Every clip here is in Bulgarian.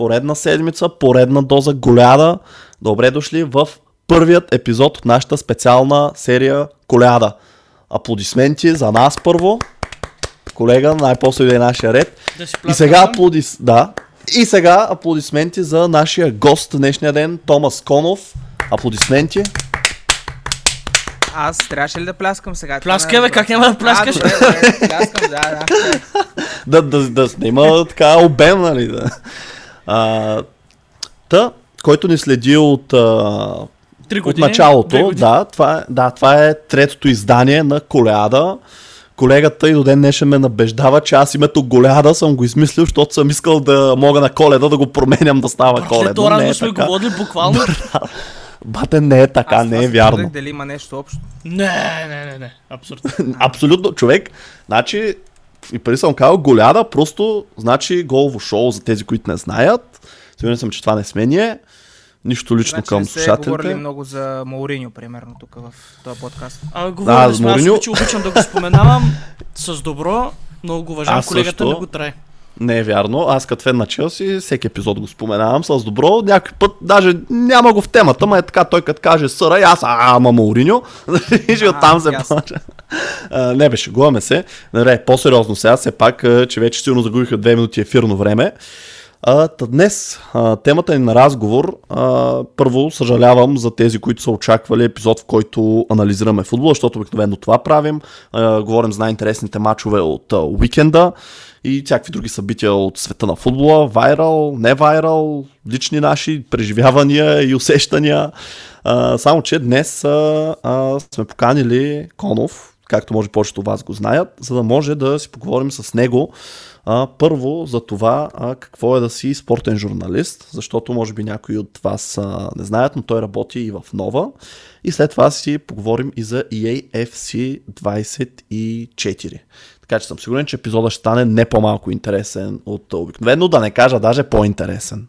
Поредна седмица, поредна доза голяда. Добре дошли в първият епизод от нашата специална серия Коляда. Аплодисменти за нас първо. Колега, най-после иде нашия ред. Да И сега аплодис... Да. И сега аплодисменти за нашия гост днешния ден, Томас Конов. Аплодисменти. Аз трябваше ли да пляскам сега? Пляскай, бе, как няма да пляскаш? А, добре, добре, пляскам, да, да. да, да, да снима така обем, нали? Да. А, та, който ни следи от, а, от години. две началото, да това, е, да, това е третото издание на Коляда. Колегата и до ден днешен ме набеждава, че аз името Голяда съм го измислил, защото съм искал да мога на коледа да го променям да става Братле, коледно. то Не е сме така. говорили буквално. Бате, не е така, Аз не това е вярно. чудех Дали има нещо общо? Не, не, не, не. Абсурдно. Абсолютно, човек. Значи, и преди съм казал, голяда, просто, значи, голово шоу за тези, които не знаят. Сигурен съм, че това не сме ние. Нищо лично Значи към не говорили слушателите. много за Мауриньо, примерно, тук в този подкаст. А, говорили Да, сме, аз Мориньо- обичам, да го споменавам с добро. Много го уважавам Аз колегата също. ми го трае. Не е вярно. Аз като фен на Челси, всеки епизод го споменавам с добро. Някой път, даже няма го в темата, ма е така, той като каже съра, и аз, а, ама Мауриньо. И ще оттам се ясно. А, Не бе, шегуваме се. Добре, по-сериозно сега, все пак, че вече силно загубиха две минути ефирно време. А, та днес а, темата ни на разговор. А, първо съжалявам за тези, които са очаквали епизод, в който анализираме футбола, защото обикновено това правим. А, говорим за най-интересните матчове от а, уикенда и всякакви други събития от света на футбола. Вайрал, не вайрал, лични наши преживявания и усещания. А, само, че днес а, а, сме поканили Конов, както може повечето от вас го знаят, за да може да си поговорим с него а, първо за това а, какво е да си спортен журналист, защото може би някои от вас а, не знаят, но той работи и в Нова. И след това си поговорим и за EAFC 24. Така че съм сигурен, че епизода ще стане не по-малко интересен от обикновено, да не кажа даже по-интересен.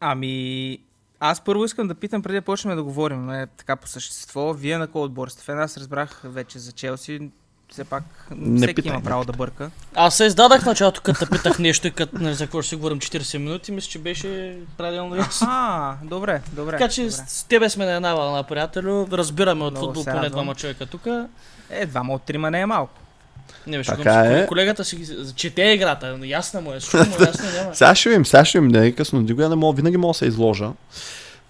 Ами, аз първо искам да питам, преди да почнем да говорим, не, така по същество. Вие на кой отбор сте фен? Аз разбрах вече за Челси. Все пак, Не всеки питай, има не право да бърка. Аз се издадах началото, като те питах нещо и като нали, за какво ще си говорим 40 минути, мисля, че беше правилно ясно. А, добре, добре. Така че добре. с тебе сме на една вълна, приятелю. Разбираме от Много футбол поне двама човека тук. Е, двама от трима не е малко. Не беше Така е. Колегата си чете играта. Ясна му е, слушай му, ясна няма. Сега ще видим, сега ще видим, не е късно, никога не мога, винаги мога да се изложа.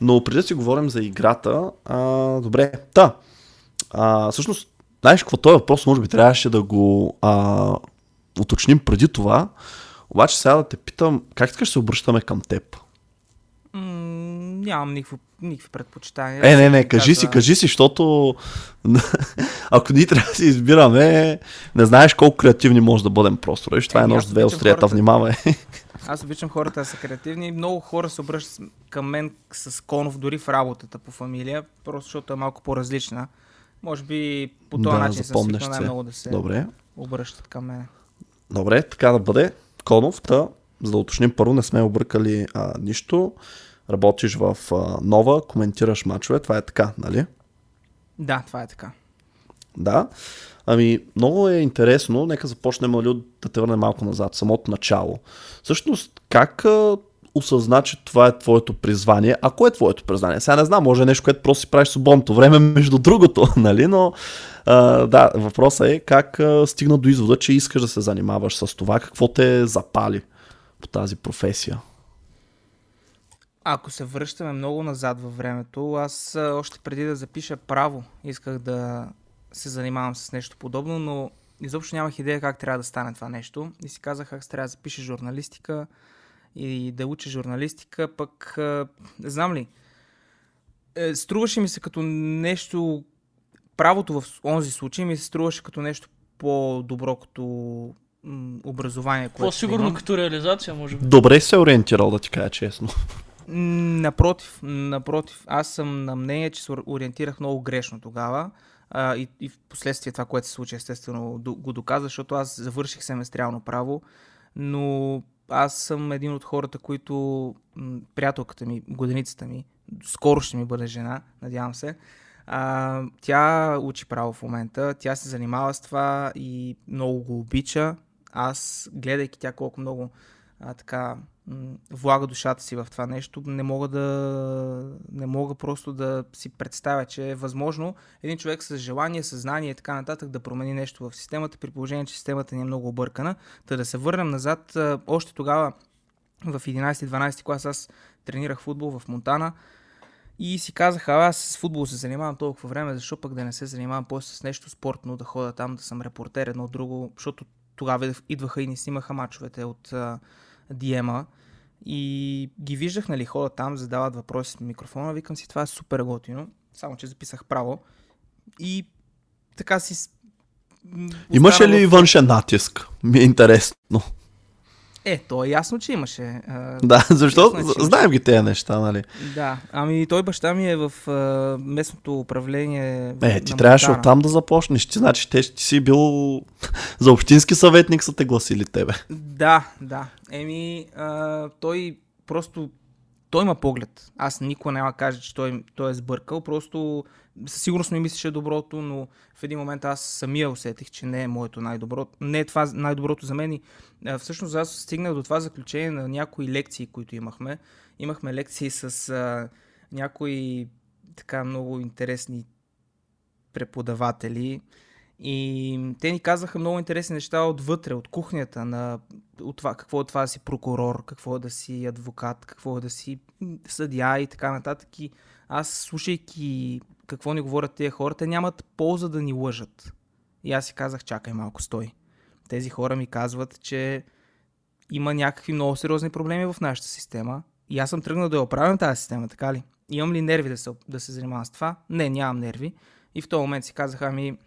Но преди да си говорим за играта, а, добре, та, а, всъщност, знаеш какво този въпрос, може би трябваше да го а, уточним преди това, обаче сега да те питам, как искаш се обръщаме към теб? Нямам никакво, никакви предпочитания. Е, не, не, кажи си, кажи си, защото ако ние трябва да си избираме, не знаеш колко креативни може да бъдем просто. Виж, това е аз с две острията, хората. внимавай. Аз обичам хората да са креативни. Много хора се обръщат към мен с Конов, дори в работата по фамилия, просто защото е малко по-различна. Може би по този Да, начин съм свикнал най-много да се Добре. обръщат към мен. Добре, така да бъде. Конов, та, за да уточним първо, не сме объркали а, нищо. Работиш в нова, коментираш мачове, това е така, нали? Да, това е така. Да. Ами, много е интересно, нека започнем нали, от- да те върнем малко назад, самото начало. Всъщност, как а, осъзна, че това е твоето призвание? А кое е твоето призвание? Сега не знам, може е нещо, което просто си правиш свободното време, между другото, нали? Но а, да, въпросът е как а, стигна до извода, че искаш да се занимаваш с това, какво те запали по тази професия. Ако се връщаме много назад във времето, аз още преди да запиша право, исках да се занимавам с нещо подобно, но изобщо нямах идея как трябва да стане това нещо. И си казах, аз трябва да запиша журналистика и да уча журналистика, пък не знам ли, е, струваше ми се като нещо, правото в онзи случай ми се струваше като нещо по-добро, като образование, По-сигурно като реализация, може би. Добре се ориентирал, да ти кажа честно. Напротив, напротив. Аз съм на мнение, че се ор- ориентирах много грешно тогава. А, и, и в последствие това, което се случи, естествено, го доказа, защото аз завърших семестриално право, но аз съм един от хората, които приятелката ми, годеницата ми, скоро ще ми бъде жена, надявам се, а, тя учи право в момента, тя се занимава с това и много го обича. Аз, гледайки тя колко много а, така влага душата си в това нещо, не мога да не мога просто да си представя, че е възможно един човек с желание, съзнание и така нататък да промени нещо в системата, при положение, че системата ни е много объркана. Та да се върнем назад, още тогава в 11-12 клас аз тренирах футбол в Монтана и си казах, а аз с футбол се занимавам толкова време, защо пък да не се занимавам после с нещо спортно, да ходя там, да съм репортер едно друго, защото тогава идваха и ни снимаха мачовете от Диема и ги виждах, нали, ходят там, задават въпроси с микрофона, викам си, това е супер готино, само че записах право и така си... Имаше ли външен натиск? Ми е интересно. Е, то е ясно, че имаше. Да, защото Ясно е, знаем ги тези неща, нали? Да, ами той баща ми е в а, местното управление. Е, ти трябваше оттам да започнеш. Ти значи, те, ти си бил за общински съветник са те гласили тебе. Да, да. Еми, а, той просто. Той има поглед. Аз никога няма кажа, че той, той е сбъркал. Просто със сигурност ми мислеше доброто, но в един момент аз самия усетих, че не е моето най-добро. Не е това най-доброто за мен. И, всъщност аз стигнах до това заключение на някои лекции, които имахме. Имахме лекции с а, някои така много интересни преподаватели. И те ни казаха много интересни неща отвътре, от кухнята, на от това, какво е това да си прокурор, какво е да си адвокат, какво е да си м, съдия и така нататък. И аз, слушайки какво ни говорят тези хора, те нямат полза да ни лъжат. И аз си казах, чакай малко, стой. Тези хора ми казват, че има някакви много сериозни проблеми в нашата система. И аз съм тръгнал да я оправям тази система, така ли? Имам ли нерви да се, да се занимавам с това? Не, нямам нерви. И в този момент си казах, ами,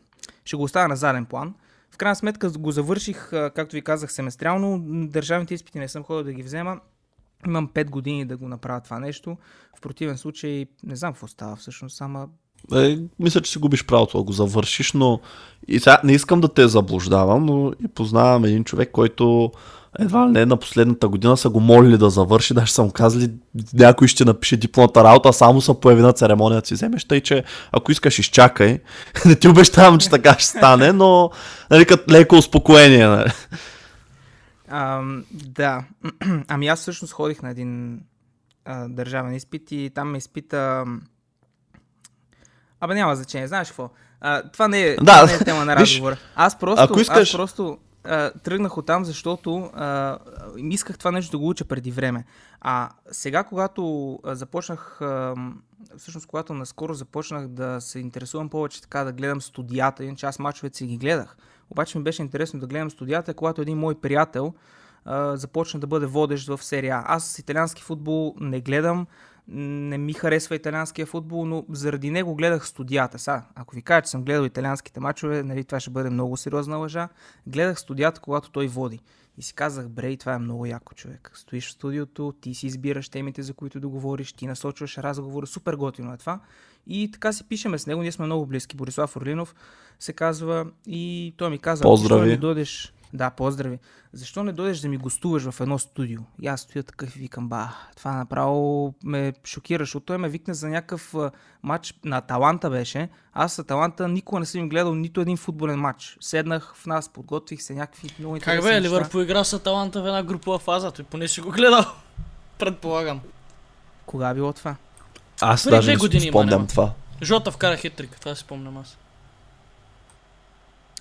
ще го оставя на заден план. В крайна сметка го завърших, както ви казах, семестриално. Държавните изпити не съм ходил да ги взема. Имам 5 години да го направя това нещо. В противен случай не знам какво става всъщност, ама Е, мисля, че си губиш правото да го завършиш, но и сега не искам да те заблуждавам, но и познавам един човек, който едва ли не на последната година са го молили да завърши, даже са му казали някой ще напише дипломата работа, само са появи на церемония да си вземеш, тъй че ако искаш изчакай, не ти обещавам, че така ще стане, но нали, като леко успокоение. Нали. Ам, да. ами аз всъщност ходих на един а, държавен изпит и там ме изпита... Абе няма значение, знаеш какво? А, това не е, Да, това не е тема на виж, разговора. Аз просто, ако искаш- аз просто а, тръгнах оттам, защото а, исках това нещо да го уча преди време. А сега, когато а, започнах, а, всъщност когато наскоро започнах да се интересувам повече така, да гледам студията, иначе аз мачовете си ги гледах. Обаче ми беше интересно да гледам студията, когато един мой приятел а, започна да бъде водещ в серия. Аз с италиански футбол не гледам, не ми харесва италианския футбол, но заради него гледах студията. Са, ако ви кажа, че съм гледал италианските мачове, нали, това ще бъде много сериозна лъжа. Гледах студията, когато той води. И си казах, брей, това е много яко човек. Стоиш в студиото, ти си избираш темите, за които да говориш, ти насочваш разговора, супер готино е това. И така си пишеме с него, ние сме много близки. Борислав Орлинов се казва и той ми каза, «Ако защо не дойдеш, да, поздрави. Защо не дойдеш да ми гостуваш в едно студио? И аз стоя такъв и викам, ба, това направо ме шокира, защото той ме викна за някакъв матч на Аталанта беше. Аз с Аталанта никога не съм им гледал нито един футболен матч. Седнах в нас, подготвих се някакви много интересни Как бе, неща. Ливърпул игра с Аталанта в една групова фаза, той поне си го гледал. Предполагам. Кога е било това? Аз Преди даже не спомням това. Жота вкара хитрик, това си спомням аз.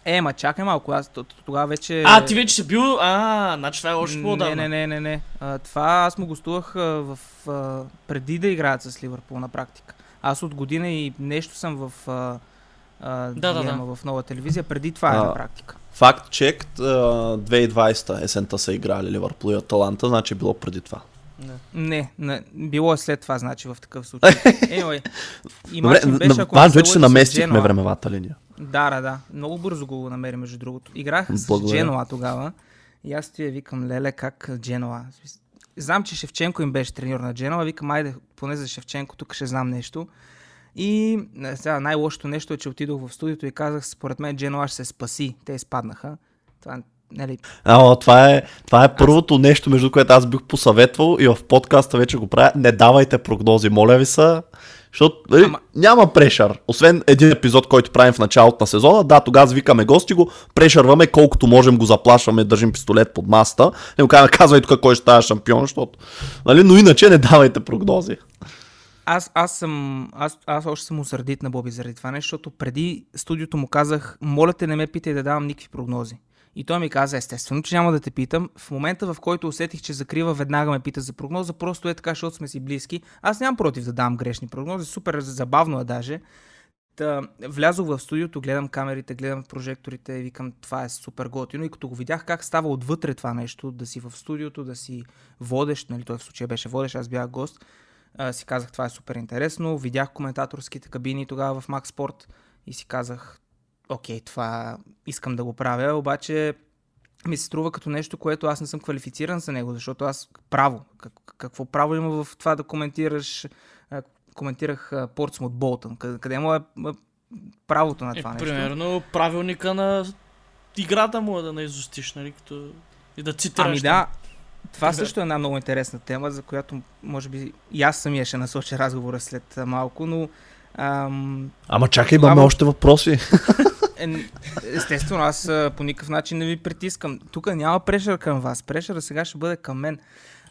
Е, ма чакай малко, аз тогава вече... А, ти вече си бил... А, значи това е още Не, по-давно. не, не, не, не. А, това аз му гостувах а, в, а, преди да играят с Ливърпул на практика. Аз от година и нещо съм в а, а, Да, да, Диема, в нова телевизия. Преди това е А. на практика. Факт чек, 2020 есента са играли Ливърпул и Аталанта, значи е било преди това. Не, не, било е след това, значи, в такъв случай. Anyway, и Добре, беше, ако Ван се вече се с наместихме Дженуа. времевата линия. Да, да, да. Много бързо го намери, между другото. Играх с Благодаря. Дженуа тогава. И аз ти я викам, леле, как Дженуа. Знам, че Шевченко им беше треньор на Дженуа. Викам, айде, поне за Шевченко, тук ще знам нещо. И е, сега най-лошото нещо е, че отидох в студиото и казах, според мен Дженуа ще се спаси. Те изпаднаха. Това, нали, А, това е, това е първото нещо, между което аз бих посъветвал и в подкаста вече го правя. Не давайте прогнози, моля ви са. Защото нали, Ама- няма прешър. Освен един епизод, който правим в началото на сезона, да, тогава викаме гости го, прешърваме колкото можем, го заплашваме, държим пистолет под маста. Не му казваме, казвай тук кой ще става шампион, защото. Нали, но иначе не давайте прогнози. Аз, аз съм, аз, аз още съм усърдит на Боби заради това нещо, защото преди студиото му казах, моля те не ме питай да давам никакви прогнози. И той ми каза, естествено, че няма да те питам. В момента, в който усетих, че закрива, веднага ме пита за прогноза, просто е така, защото сме си близки. Аз нямам против да давам грешни прогнози, супер забавно е даже. Та, влязох в студиото, гледам камерите, гледам прожекторите и викам, това е супер готино. И като го видях как става отвътре това нещо, да си в студиото, да си водещ, нали, той в случая беше водещ, аз бях гост, а, си казах, това е супер интересно. Видях коментаторските кабини тогава в Sport и си казах, окей, това искам да го правя, обаче ми се струва като нещо, което аз не съм квалифициран за него, защото аз право, как, какво право има в това да коментираш, коментирах Портсмут Болтън, къде, му е правото на Е, това нещо? примерно, правилника на играта му е да не изостиш, нали, като... И да цитираш. Ами да, това също е една много интересна тема, за която може би и аз самия ще насоча разговора след малко, но ам, Ама чакай, имаме Ама- още въпроси. Е, естествено, аз а, по никакъв начин не ви притискам. Тук няма прешър към вас. Прешъра сега ще бъде към мен.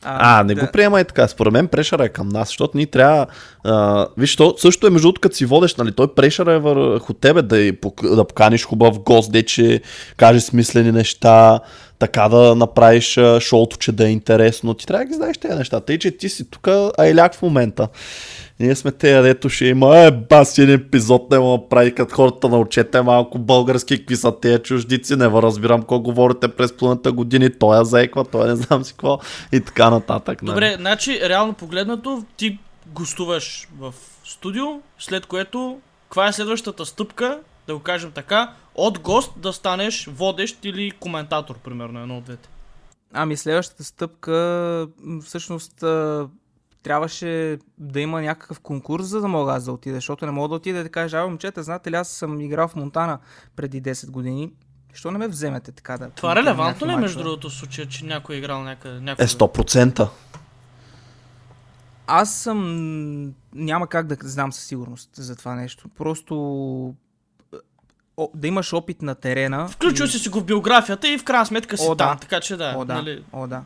А, не да, го приемай така. Според мен прешъра е към нас, защото ние трябва. А, виж, то също е между другото, като си водеш, нали? Той прешъра е върху тебе да, да поканиш хубав гост, де че каже смислени неща, така да направиш а, шоуто, че да е интересно. Ти трябва да ги знаеш тези неща. Тъй, че ти си тук айляк в момента. Ние сме те, дето ще има, е, бас, един епизод не мога да прави, като хората научете малко български, какви са тези чуждици, не разбирам какво говорите през планата години, той я заеква, той не знам си какво и така нататък. нали? Добре, значи, реално погледнато, ти гостуваш в студио, след което, каква е следващата стъпка, да го кажем така, от гост да станеш водещ или коментатор, примерно, едно от двете. Ами следващата стъпка всъщност трябваше да има някакъв конкурс, за да мога аз да отида, защото не мога да отида и да кажа, а момчета, знаете ли, аз съм играл в Монтана преди 10 години. Що не ме вземете така да... Това релевантно ли е, между другото, случая, че някой е играл някъде? някъде? Е, 100%. Аз съм... Няма как да знам със сигурност за това нещо. Просто о, да имаш опит на терена. Включил и- си си го в биографията и в крайна сметка си О, там, да. така че да, О, да, нали, о, да.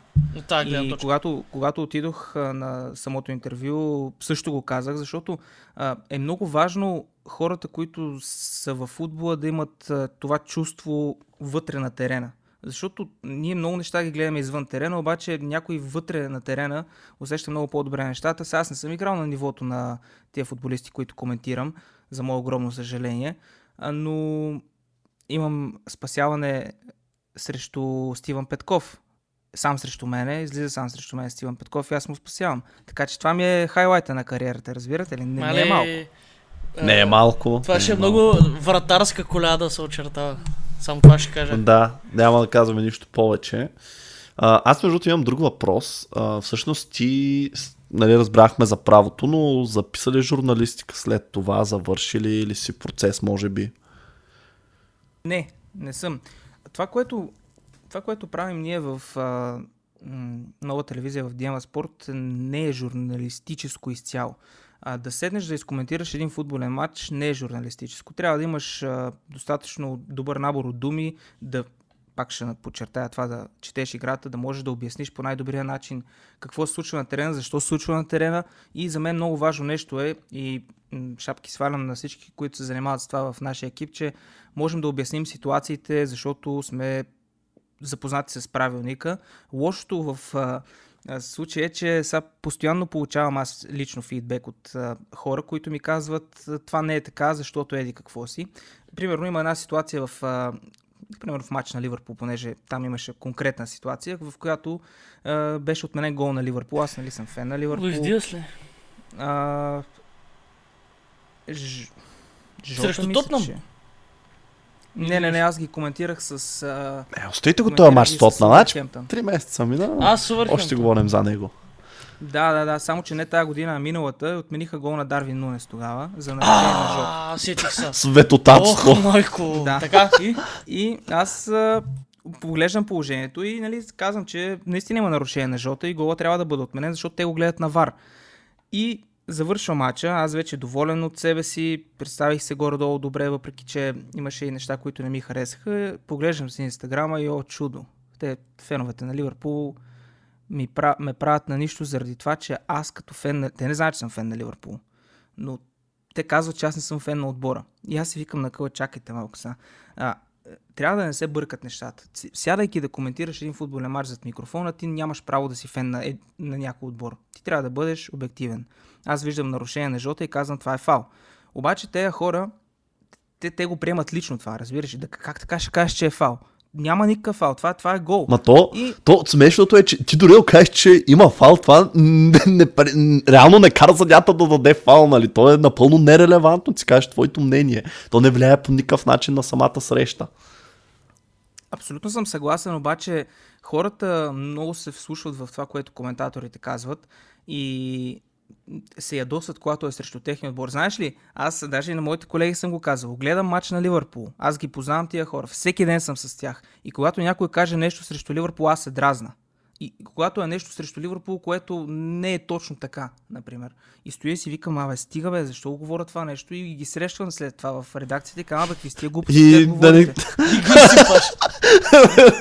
гледна И точка. когато, когато отидох а, на самото интервю, също го казах, защото а, е много важно хората, които са във футбола, да имат а, това чувство вътре на терена. Защото ние много неща ги гледаме извън терена, обаче някой вътре на терена усеща много по-добре нещата. Сега аз не съм играл на нивото на тия футболисти, които коментирам, за мое огромно съжаление, но имам спасяване срещу Стивън Петков. Сам срещу мене, излиза сам срещу мен Стивън Петков и аз му спасявам. Така че това ми е хайлайта на кариерата, разбирате ли? Не, не е Мале, малко. Не е малко. Това не ще е много вратарска коля да се очертава. Само това ще кажа. Да, няма да казваме нищо повече. А, аз между другото имам друг въпрос. А, всъщност ти, нали, разбрахме за правото, но записали журналистика след това, завършили или си процес, може би? Не, не съм. Това, което, това, което правим ние в а, нова телевизия в Диема Спорт, не е журналистическо изцяло. А, да седнеш да изкоментираш един футболен матч не е журналистическо. Трябва да имаш а, достатъчно добър набор от думи, да пак ще подчертая това, да четеш играта, да можеш да обясниш по най-добрия начин какво се случва на терена, защо се случва на терена. И за мен много важно нещо е, и шапки свалям на всички, които се занимават с това в нашия екип, че можем да обясним ситуациите, защото сме запознати с правилника. Лошото в случая е, че сега постоянно получавам аз лично фидбек от а, хора, които ми казват това не е така, защото еди какво си. Примерно има една ситуация в а, примерно в матч на Ливърпул, понеже там имаше конкретна ситуация, в която а, беше отменен гол на Ливърпул. Аз нали съм фен на Ливърпул. Луис Диас ли? А, ж, Жота, Срещу Тотнам? че. Не, не, не, аз ги коментирах с... А, Е, оставите го този матч ги с Тотнам. Значи, три месеца мина. Аз. Още ще говорим за него. Да, да, да, само че не тази година, а миналата, отмениха гол на Дарвин Нунес тогава, за нарушение на Жота. А, сетих се. Светотатство. Ох, майко. Да. Така, и? И аз а, поглеждам положението и нали, казвам, че наистина има нарушение на Жота и гола трябва да бъде отменен, защото те го гледат на вар. И завършва матча, аз вече доволен от себе си, представих се горе-долу добре, въпреки че имаше и неща, които не ми харесаха. Поглеждам си инстаграма и о, чудо. Те, феновете на Ливърпул, ми ме правят на нищо заради това, че аз като фен на... Те не знаят, че съм фен на Ливърпул, но те казват, че аз не съм фен на отбора. И аз си викам на къла, чакайте малко са. А, трябва да не се бъркат нещата. Сядайки да коментираш един футболен матч зад микрофона, ти нямаш право да си фен на, е, на някой отбор. Ти трябва да бъдеш обективен. Аз виждам нарушение на жота и казвам това е фал. Обаче тези хора, те, те го приемат лично това, разбираш ли? Да, как така ще кажеш, че е фал? Няма никакъв фал. Това, това е гол. Ма то, И- то смешното е, че ти дори да кажеш, че има фал, това не, не, не, реално не кара съдята да даде фал, нали? То е напълно нерелевантно, ти кажеш твоето мнение. То не влияе по никакъв начин на самата среща. Абсолютно съм съгласен, обаче хората много се вслушват в това, което коментаторите казват и се ядосват, когато е срещу техния отбор. Знаеш ли, аз даже и на моите колеги съм го казал. Гледам матч на Ливърпул. Аз ги познавам тия хора. Всеки ден съм с тях. И когато някой каже нещо срещу Ливърпул, аз се дразна. И когато е нещо срещу Ливърпул, което не е точно така, например. И стоя и си викам, абе, стига бе, защо го говоря това нещо и ги срещвам след това в редакцията и казвам, абе, какви сте глупости, И да не- говорите.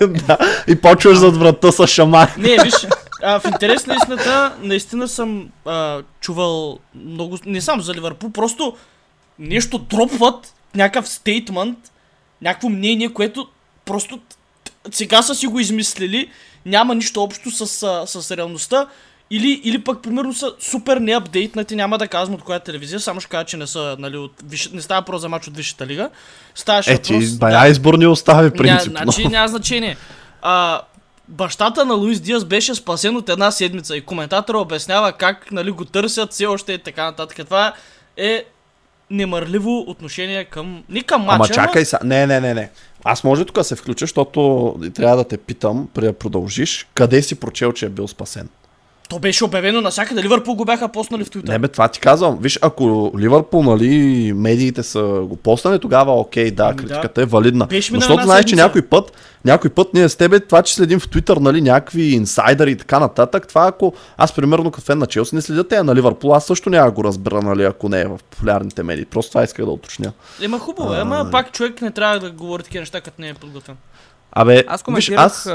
да, и почваш зад врата с шамар. Не, виж, а, в интерес на истината, наистина съм а, чувал много, не само за Ливърпул, просто нещо дропват, някакъв стейтмент, някакво мнение, което просто сега са си го измислили, няма нищо общо с, с реалността. Или, или пък, примерно, са супер неапдейтнати, няма да казвам от коя телевизия, само ще кажа, че не са, нали, от виш... не става про за мач от Висшата лига. Ставаше Е, ти въпрос- бая избор ни остави Ня, принципно. значи няма значение. А, бащата на Луис Диас беше спасен от една седмица и коментатора обяснява как нали, го търсят все още и така нататък. Това е немърливо отношение към... Не към матча, Ама чакай сега. Не, не, не, не. Аз може тук да се включа, защото трябва да те питам, преди да продължиш, къде си прочел, че е бил спасен? То беше обявено навсякъде. Ливърпул го бяха поснали в Twitter. Не бе, това ти казвам. Виж, ако Ливърпул, нали, медиите са го поснали, тогава окей, да, Ами да. критиката е валидна. Беше ми защото знаеш, че някой път, някой път ние с тебе, това, че следим в Твитър, нали, някакви инсайдери и така нататък, това ако аз, примерно, като фен на Челси, не следя те на Ливърпул, аз също няма да го разбера, нали, ако не е в популярните медии. Просто това исках да уточня. Ема хубаво, е, ама пак човек не трябва да говори такива неща, като не е подготвен. Абе, Аз виж, коментирах... аз...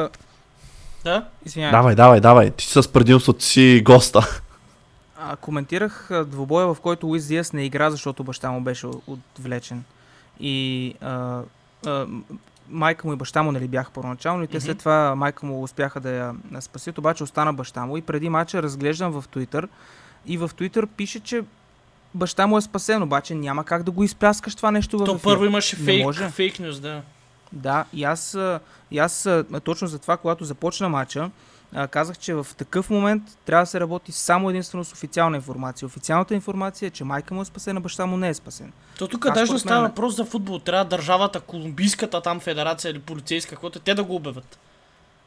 Да? Извинявай. Давай, давай, давай. Ти си с предимството си госта. А, коментирах двубоя, в който Луис Диас не игра, защото баща му беше отвлечен. И а, а, майка му и баща му нали бяха първоначално и те Мгм. след това майка му успяха да я спасят, обаче остана баща му и преди мача разглеждам в Twitter и в Twitter пише, че баща му е спасен, обаче няма как да го изпляскаш това нещо в То ефир. първо имаше фейк, фейк нюз, да. Да, и аз, и аз точно за това, когато започна матча, казах, че в такъв момент трябва да се работи само единствено с официална информация. Официалната информация е, че майка му е спасена, баща му не е спасен. То тук Аз даже не става въпрос за футбол. Трябва държавата, колумбийската там федерация или полицейска, каквото е, те да го обявят.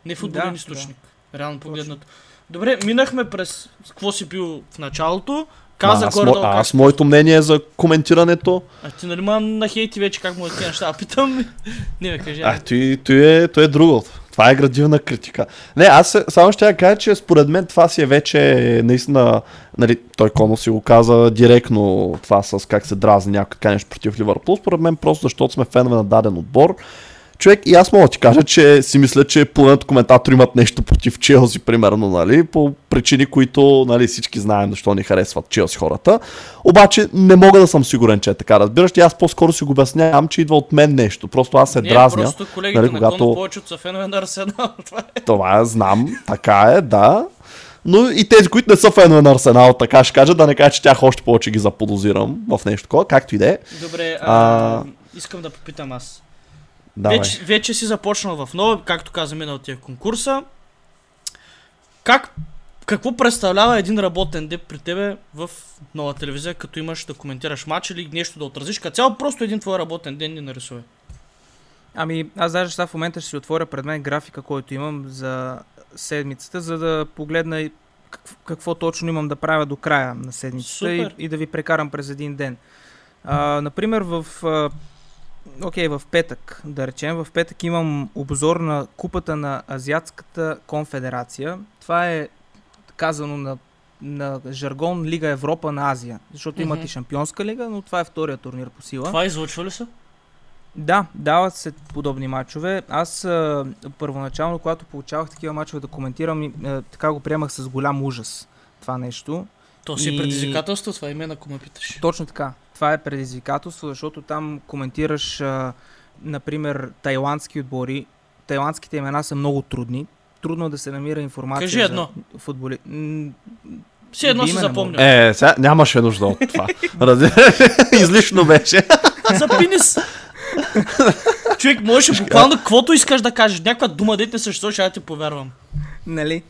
Не футболен Да, източник. Реално погледнато. Добре, минахме през какво си бил в началото. Каза аз, горе мо... аз моето мнение за коментирането. А ти нали ма на хейти вече как му е тези неща? А питам. не ме кажи. А, той, той, е, той е друго. Това е градивна критика. Не, аз само ще я кажа, че според мен това си е вече наистина, нали, той Коно си го каза директно това с как се дразни някой така нещо против Ливърпул. Според мен просто защото сме фенове на даден отбор. Човек, и аз мога да ти кажа, че си мисля, че половината коментатори имат нещо против Челси, примерно, нали, по причини, които, нали, всички знаем защо ни харесват Челси хората. Обаче не мога да съм сигурен, че е така. Разбираш, и аз по-скоро си го обяснявам, че идва от мен нещо. Просто аз се не, дразня. просто колегите нали, на когато- Конов повечето са фенове на Арсенал. Това е. Това знам, така е, да. Но и тези, които не са фенове на Арсенал, така ще кажа, да не кажа, че тях още повече ги заподозирам в нещо такова, както и да е. Добре, а, А. искам да попитам аз. Давай. вече, вече си започнал в нова, както каза миналия конкурса. Как, какво представлява един работен ден при тебе в нова телевизия, като имаш да коментираш матч или нещо да отразиш? Като цяло просто един твой работен ден ни нарисува. Ами, аз даже сега в момента ще си отворя пред мен графика, който имам за седмицата, за да погледна какво, какво точно имам да правя до края на седмицата и, и да ви прекарам през един ден. А, например, в, окей, в петък, да речем, в петък имам обзор на купата на Азиатската конфедерация. Това е казано на, на жаргон Лига Европа на Азия, защото имат Мгм. и Шампионска лига, но това е втория турнир по сила. Това излъчва ли се? Да, дават се подобни матчове. Аз а, първоначално, когато получавах такива матчове да коментирам, и, а, така го приемах с голям ужас това нещо. То си е И- предизвикателство, това и мен, ако ме питаш. Точно така. Това е предизвикателство, защото там коментираш, а, например, тайландски отбори. Тайландските имена са много трудни. Трудно е да се намира информация Кажи едно. за футболи. Все едно се запомня. Е, сега нямаше нужда от това. Излишно беше. За пинис! Човек, можеш буквално каквото искаш да кажеш. Някаква дума, дете не съществува, ще да ти повярвам. Нали?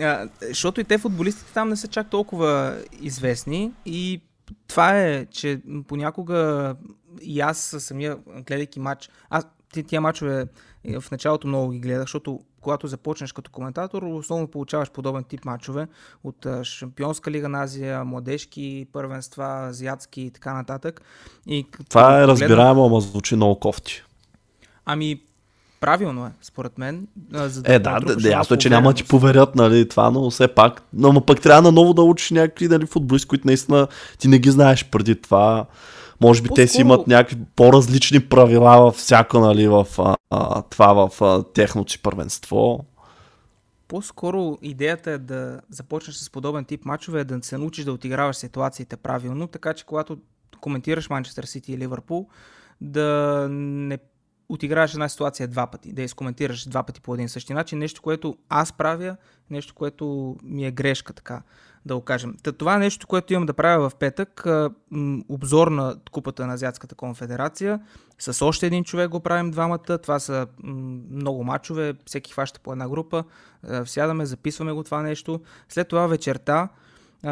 А, защото и те футболистите там не са чак толкова известни и това е, че понякога и аз самия, гледайки матч, аз ти- тия матчове е, в началото много ги гледах, защото когато започнеш като коментатор, основно получаваш подобен тип матчове от Шампионска лига на Азия, младежки първенства, азиатски и така нататък. И Това е разбираемо, ама звучи много кофти. Ами, правилно е, според мен. За Е, да, да, натрупаш да малко ясно е, че няма да ти поверят, нали, това, но все пак. Но ма пък трябва наново да учиш някакви нали, футболисти, които наистина ти не ги знаеш преди това. Може би те си По-скоро- имат някакви по-различни правила във всяко, нали, в а, а, това в а, техното си първенство. По-скоро идеята е да започнеш с подобен тип матчове, е да се научиш да отиграваш ситуациите правилно, така че когато коментираш Манчестър Сити и Ливърпул, да не отиграваш една ситуация два пъти, да изкоментираш два пъти по един същи начин, нещо, което аз правя, нещо, което ми е грешка, така да го кажем. Та, това е нещо, което имам да правя в петък, обзор на купата на Азиатската конфедерация, с още един човек го правим двамата, това са много матчове, всеки хваща по една група, сядаме, записваме го това нещо. След това вечерта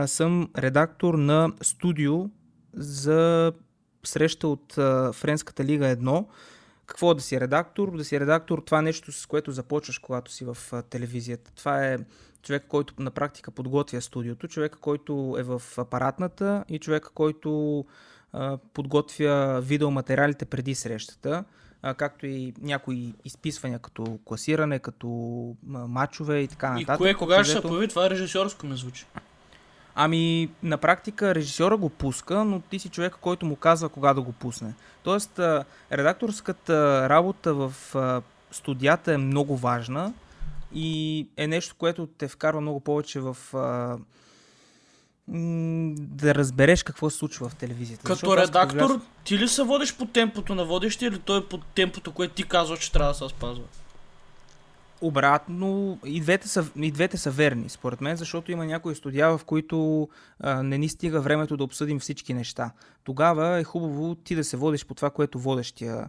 съм редактор на студио за среща от Френската лига 1. Какво да си редактор? Да си редактор, това е нещо, с което започваш, когато си в телевизията. Това е човек, който на практика подготвя студиото, човек, който е в апаратната и човек, който а, подготвя видеоматериалите преди срещата, а, както и някои изписвания като класиране, като а, матчове и така И нататък. кое, кога ще се появи, това режисьорско ми звучи. Ами, на практика режисьора го пуска, но ти си човека, който му казва кога да го пусне. Тоест, редакторската работа в студията е много важна и е нещо, което те вкарва много повече в да разбереш какво се случва в телевизията. Като Защото аз редактор, влязох- ти ли се водиш по темпото на водещия или той е по темпото, което ти казваш, че трябва да се спазва? Обратно, и двете, са, и двете са верни, според мен, защото има някои студия, в които а, не ни стига времето да обсъдим всички неща. Тогава е хубаво ти да се водиш по това, което водещия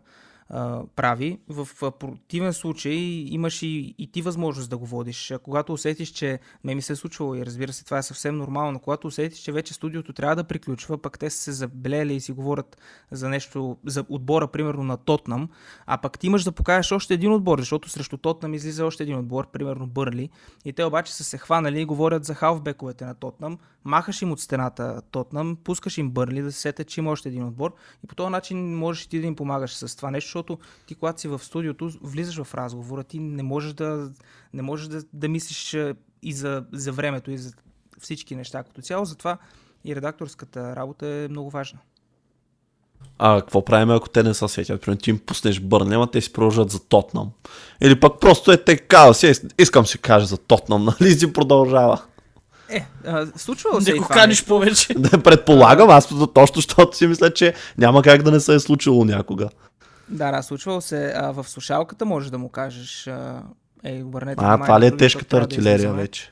прави. В противен случай имаш и, и ти възможност да го водиш. Когато усетиш, че ме ми се е случвало и разбира се, това е съвсем нормално, когато усетиш, че вече студиото трябва да приключва, пък те са се заблели и си говорят за нещо, за отбора, примерно на Тотнам, а пък ти имаш да покажеш още един отбор, защото срещу Тотнам излиза още един отбор, примерно Бърли. И те обаче са се хванали и говорят за халфбековете на Тотнам. Махаш им от стената Тотнам, пускаш им Бърли да се сетят, че има още един отбор. И по този начин можеш и ти да им помагаш с това нещо, защото ти когато си в студиото, влизаш в разговора, ти не можеш да, не можеш да, да мислиш а, и за, за времето, и за всички неща като цяло. Затова и редакторската работа е много важна. А какво правим, ако те не се сетят? Примерно ти им пуснеш Бърнли, ама те си продължат за Тотнам. Или пък просто е те казва си, «Е, искам си кажа за Тотнам, нали си продължава. Е, а, случвало се Не и го това каниш нещо. повече. Да предполагам, аз точно, защото си мисля, че няма как да не се е случило някога. Да, да, случвало се. А, в слушалката можеш да му кажеш, а, ей, обърнете А, това ли е други, тежката да артилерия излизаме. вече?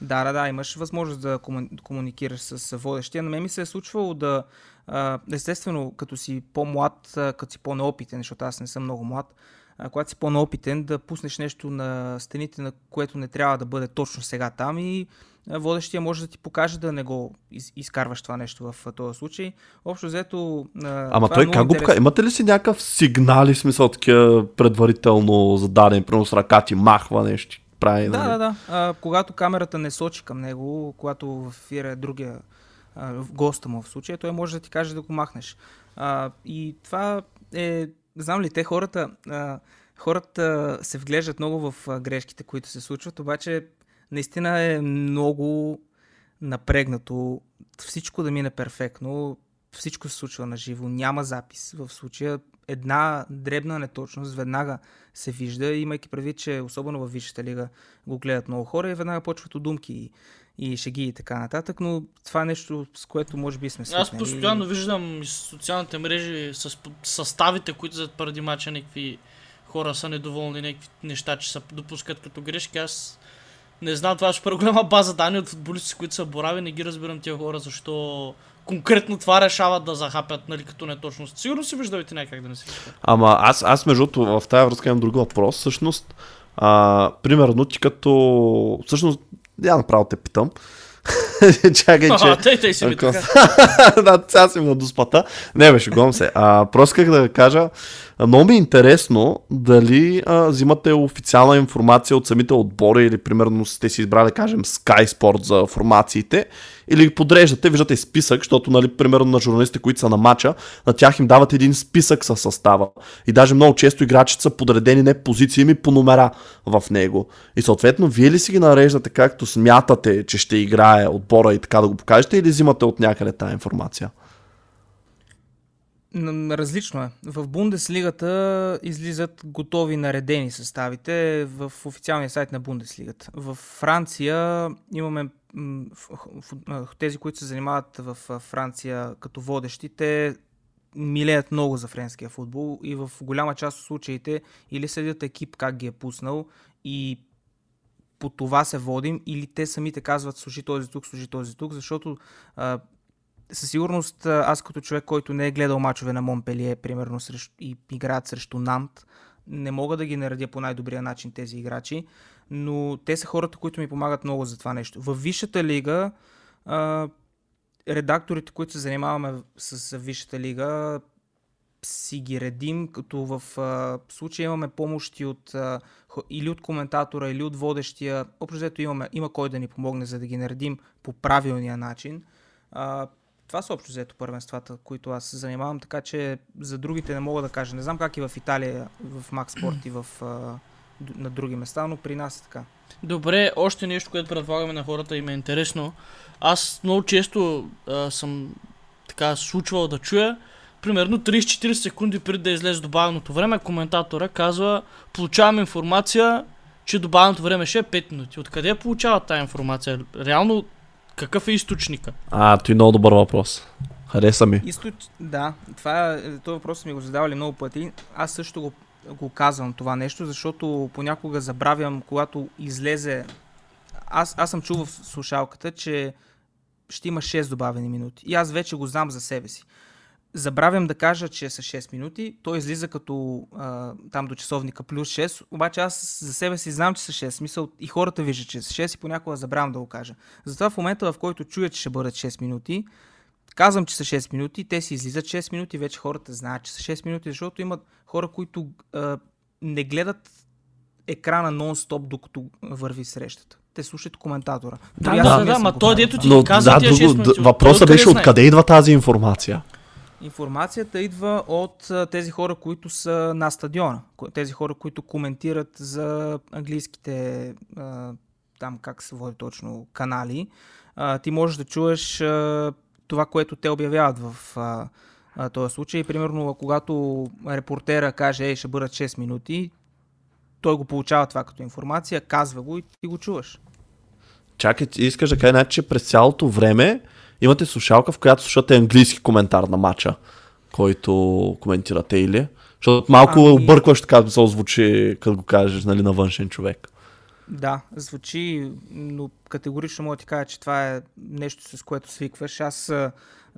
Да, да, да, имаш възможност да кому- комуникираш с водещия. На мен ми се е случвало да, а, естествено, като си по-млад, като си по-неопитен, защото аз не съм много млад, а, когато си по-неопитен, да пуснеш нещо на стените, на което не трябва да бъде точно сега там и водещия може да ти покаже да не го из- изкарваш това нещо в този случай. Общо взето. Ама е той много как го покажа? Имате ли си някакъв сигнали, смисъл такива предварително зададен, примерно с ръка ти махва нещо, прави, Да, нали? да, да. А, когато камерата не сочи към него, когато в ефира е другия а, госта му в случая, той може да ти каже да го махнеш. А, и това е, знам ли, те хората, а, хората се вглеждат много в грешките, които се случват, обаче наистина е много напрегнато всичко да мине перфектно, всичко се случва на живо, няма запис. В случая една дребна неточност веднага се вижда, имайки предвид, че особено в Висшата лига го гледат много хора и веднага почват удумки и, и шеги и така нататък, но това е нещо, с което може би сме свикнали. Аз постоянно виждам из социалните мрежи с съставите, които зад преди мача някакви хора са недоволни, някакви неща, че се допускат като грешки. Аз не знам, това е супер голяма база данни от футболисти, които са борави, не ги разбирам тия хора, защо конкретно това решават да захапят, нали, като неточност. Сигурно си ти някак да не си. Ама аз, аз между другото, в тази връзка имам друг въпрос. Всъщност, а, примерно ти като... Всъщност, я направо те питам. Чакай, че... А, тъй, тъй си ми така. да, сега си на доспата. Не, беше, гон се. А, просто как да кажа, много ми е интересно дали а, взимате официална информация от самите отбори или примерно сте си избрали, кажем, Sky Sport за формациите или ги подреждате, виждате списък, защото, нали, примерно на журналистите, които са на матча, на тях им дават един списък със състава. И даже много често играчите са подредени не позиции, ми по номера в него. И съответно, вие ли си ги нареждате както смятате, че ще играе отбора и така да го покажете, или взимате от някъде тази информация? Различно е. В Бундеслигата излизат готови наредени съставите в официалния сайт на Бундеслигата. В Франция имаме тези, които се занимават в Франция като водещи, те милеят много за френския футбол и в голяма част от случаите или следят екип как ги е пуснал и по това се водим, или те самите казват служи този тук, служи този тук, защото със сигурност аз като човек, който не е гледал мачове на Монпелие, примерно срещу, и играят срещу Нант, не мога да ги наредя по най-добрия начин тези играчи, но те са хората, които ми помагат много за това нещо. В Висшата лига а, редакторите, които се занимаваме с Висшата лига, си ги редим, като в а, случая имаме помощи от, а, или от коментатора, или от водещия. Общо взето има кой да ни помогне, за да ги наредим по правилния начин. А, това са общо взето първенствата, които аз се занимавам, така че за другите не мога да кажа. Не знам как и в Италия, в Макс Спорт и в, а, на други места, но при нас е така. Добре, още нещо, което предлагаме на хората и ме е интересно. Аз много често а, съм така случвал да чуя, примерно 30-40 секунди преди да излезе добавеното време, коментатора казва, получавам информация, че добавеното време ще е 5 минути. Откъде получават тази информация? Реално, какъв е източника? А, той много добър въпрос. Хареса ми. Източ... Да, това е, този въпрос ми го задавали много пъти. Аз също го, го казвам това нещо, защото понякога забравям, когато излезе... Аз, аз съм чул в слушалката, че ще има 6 добавени минути. И аз вече го знам за себе си. Забравям да кажа, че са 6 минути. Той излиза като а, там до часовника плюс 6, обаче аз за себе си знам, че са 6. Смисъл, и хората виждат, че са 6 и понякога забравям да го кажа. Затова в момента, в който чуя, че ще бъдат 6 минути, Казвам, че са 6 минути, те си излизат 6 минути, вече хората знаят, че са 6 минути, защото имат хора, които а, не гледат екрана нон-стоп, докато върви срещата. Те слушат коментатора. Да, Дори да, да, съм ма той дето ти Но казва да, тия шест друго, минути. д- въпросът беше откъде идва тази информация. Информацията идва от тези хора, които са на стадиона. Тези хора, които коментират за английските, там как се води точно, канали. Ти можеш да чуеш това, което те обявяват в този случай. Примерно, когато репортера каже, ей, ще бъдат 6 минути, той го получава това като информация, казва го и ти го чуваш. Чакай, искаш да кажа, значи, че през цялото време имате слушалка, в която слушате английски коментар на матча, който коментирате или? Защото малко Ами- объркваш така да се озвучи, като го кажеш, нали, на външен човек. Да, звучи, но категорично мога да ти кажа, че това е нещо с което свикваш. Аз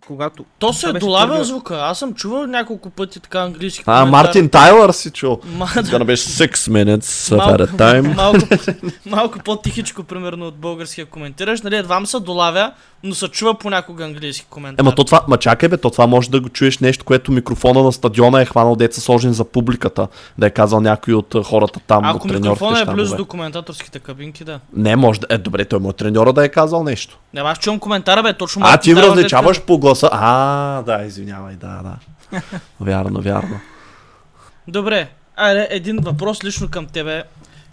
когато... То се е беше долавил първия- звука. Аз съм чувал няколко пъти така английски А, коментар. Мартин Тайлър си чул. Ма, gonna be six minutes Малко- at a time. малко, малко по-тихичко, примерно, от българския коментираш. Нали, едва се долавя, но се чува понякога английски коментар. Ема то това, ма чакай бе, то това може да го чуеш нещо, което микрофона на стадиона е хванал деца сложен за публиката. Да е казал някой от хората там, Ако от микрофона е близо до коментаторските кабинки, да. Не, може да е, добре, той му е треньора да е казал нещо. Не, аз чувам коментара, бе, точно А, ти различаваш дето по гласа. А, да, извинявай, да, да. Вярно, вярно. Добре, айде, един въпрос лично към тебе.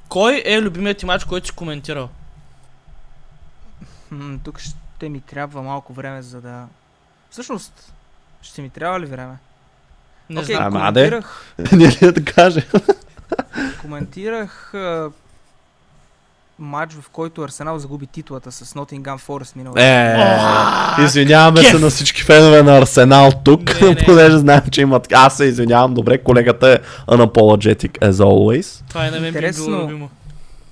Кой е любимият ти мач, който си коментирал? М, тук ще ми трябва малко време, за да... Всъщност, ще ми трябва ли време? Не Окей, знам. Ама, коментирах, Не ли да каже? коментирах а, матч, в който Арсенал загуби титлата с Nottingham Forest миналата. Е, извиняваме се на всички фенове на Арсенал тук, Не, не. понеже знаем, че имат... Аз се извинявам, добре, колегата е unapologetic as always. Това и на мен било Интересно. любимо.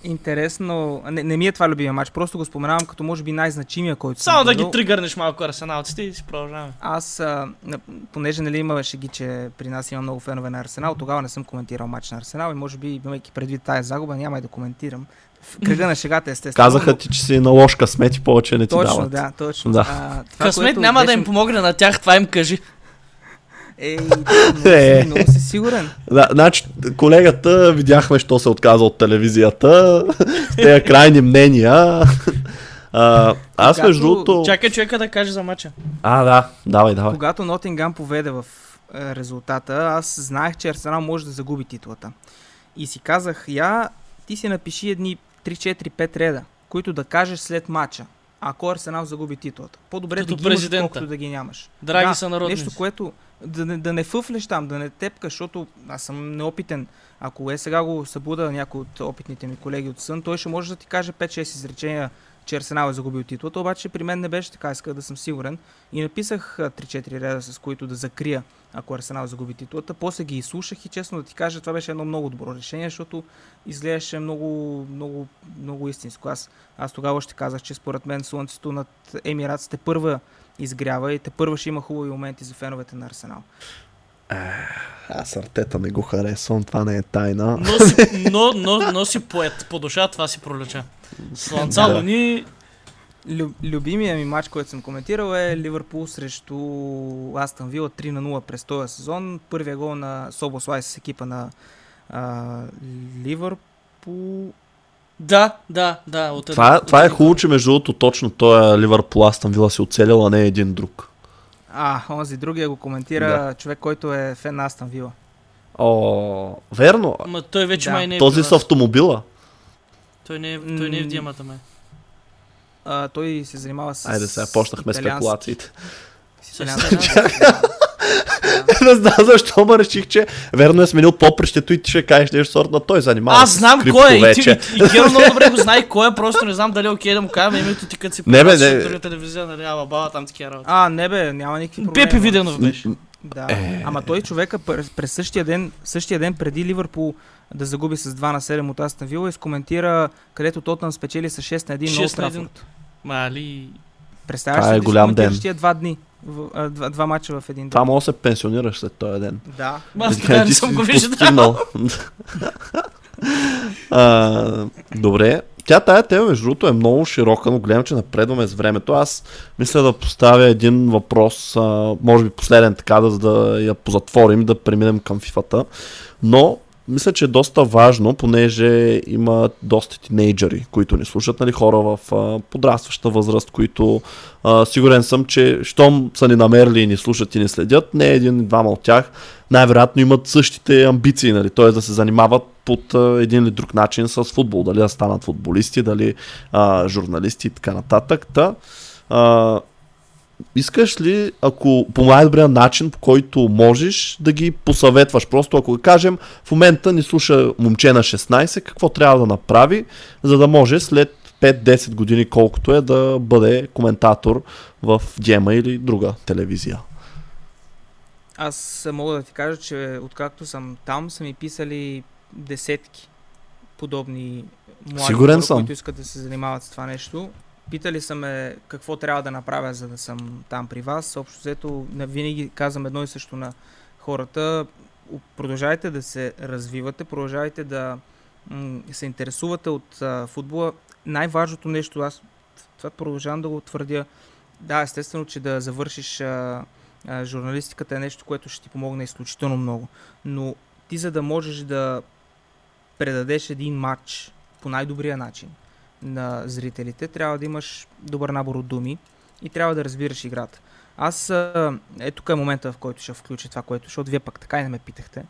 Интересно, не, не ми е това любимия матч, просто го споменавам като може би най-значимия, който съм Само да ги тригърнеш малко арсеналците и си продължаваме. Аз, а, понеже нали има шеги, че при нас има много фенове на Арсенал, тогава не съм коментирал матч на Арсенал и може би, имайки предвид тая загуба, няма и да коментирам. В кръга на шегата естествено. Казаха ти, че си на ложка смет и повече не ти Точно, дават. да, точно. Да. А, това, Късмет няма да беше- им помогне на тях, това им кажи. Ей, много, Е. си, много си сигурен. Да, значи, колегата, видяхме, що се отказа от телевизията, с тези крайни мнения. А, аз Когато- между другото... Чакай човека да каже за мача. А, да, давай, давай. Когато Нотингам поведе в е, резултата, аз знаех, че Арсенал може да загуби титлата. И си казах, я, ти си напиши едни 3-4-5 реда, които да кажеш след матча, ако Арсенал загуби титлата. По-добре Като да ги имаш, президента. колкото да ги нямаш. Драги да, са народни. Нещо, което да не, да не фъфлеш там, да не тепкаш, защото аз съм неопитен. Ако е сега го събуда някой от опитните ми колеги от сън, той ще може да ти каже 5-6 изречения, че Арсенал е загубил титлата, обаче при мен не беше така, исках да съм сигурен. И написах а, 3-4 реда, с които да закрия, ако Арсенал загуби титлата. После ги изслушах и честно да ти кажа, това беше едно много добро решение, защото изглеждаше много, много, много истинско. Аз, аз тогава ще казах, че според мен слънцето над Емиратите първа изгрява и те първа ще има хубави моменти за феновете на Арсенал. Аз Артета не го харесвам, това не е тайна. Но си, но, но, но си поет. По душа това си пролича. Слънца, Да. луни, Лю, любимия ми матч, който съм коментирал е Ливърпул срещу Астън Вила 3 на 0 през този сезон. Първия гол на Собослай с екипа на а, Ливърпул. Да, да, да. От Това, от- това е хубаво, че между другото точно той е Ливърпул Астън Вила си оцелил, а не един друг. А, онзи другия го коментира Да. човек, който е фен на Астън Вила. О, верно. Ма той вече Да. май не е Този с автомобила. Той не е, той не е в диамата, май. А, той се занимава с Айде сега почнахме италиански- спекулациите. не знам защо ме реших, че верно е сменил попрещето и ти ще кажеш нещо сорт на той занимава. Аз знам кой е. И, ти, вече. и, и Геро много добре го знае кой е, просто не знам дали е окей да му кажа името ти като си Не, бе, не. телевизия, нали, ала баба там такива работи. А, не бе, няма никакви проблеми. Пепи Виденов беше. Да. Е. Ама той човека през, същия ден, същия ден преди Ливърпул да загуби с 2 на 7 от Астон Вила, изкоментира където Тотнам спечели с 6 на 1 на 6 на Олд 1. Трафорд. Мали. Представяш Това ли е голям ден. тия два дни, в, два, два мача в един ден? Това може да се пенсионираш след този ден. Да. Аз така не съм го виждал. а, добре. Тя тая тема, между другото, е много широка, но гледам, че напредваме с времето. Аз мисля да поставя един въпрос, а, може би последен така, да, за да я позатворим, да преминем към фифата. Но мисля, че е доста важно, понеже има доста тинейджери, които ни слушат, нали, хора в а, подрастваща възраст, които а, сигурен съм, че щом са ни намерили и ни слушат и ни следят, не един двама от тях най-вероятно имат същите амбиции, нали, т.е. да се занимават под а, един или друг начин с футбол, дали да станат футболисти, дали а, журналисти и така нататък. Та, а, искаш ли, ако по най-добрия начин, по който можеш, да ги посъветваш? Просто ако кажем, в момента ни слуша момче на 16, какво трябва да направи, за да може след 5-10 години, колкото е, да бъде коментатор в Дема или друга телевизия. Аз мога да ти кажа, че откакто съм там, са ми писали десетки подобни млади Сигурен хора, съм. които искат да се занимават с това нещо. Питали са ме какво трябва да направя, за да съм там при вас. Общо взето, на- винаги казвам едно и също на хората. Продължавайте да се развивате, продължавайте да се интересувате от футбола. Най-важното нещо, аз това продължавам да го твърдя, да, естествено, че да завършиш а, а, журналистиката е нещо, което ще ти помогне изключително много. Но ти за да можеш да предадеш един матч по най-добрия начин на зрителите, трябва да имаш добър набор от думи и трябва да разбираш играта. Аз, е тук е момента, в който ще включа това, което, защото вие пък така и не ме питахте.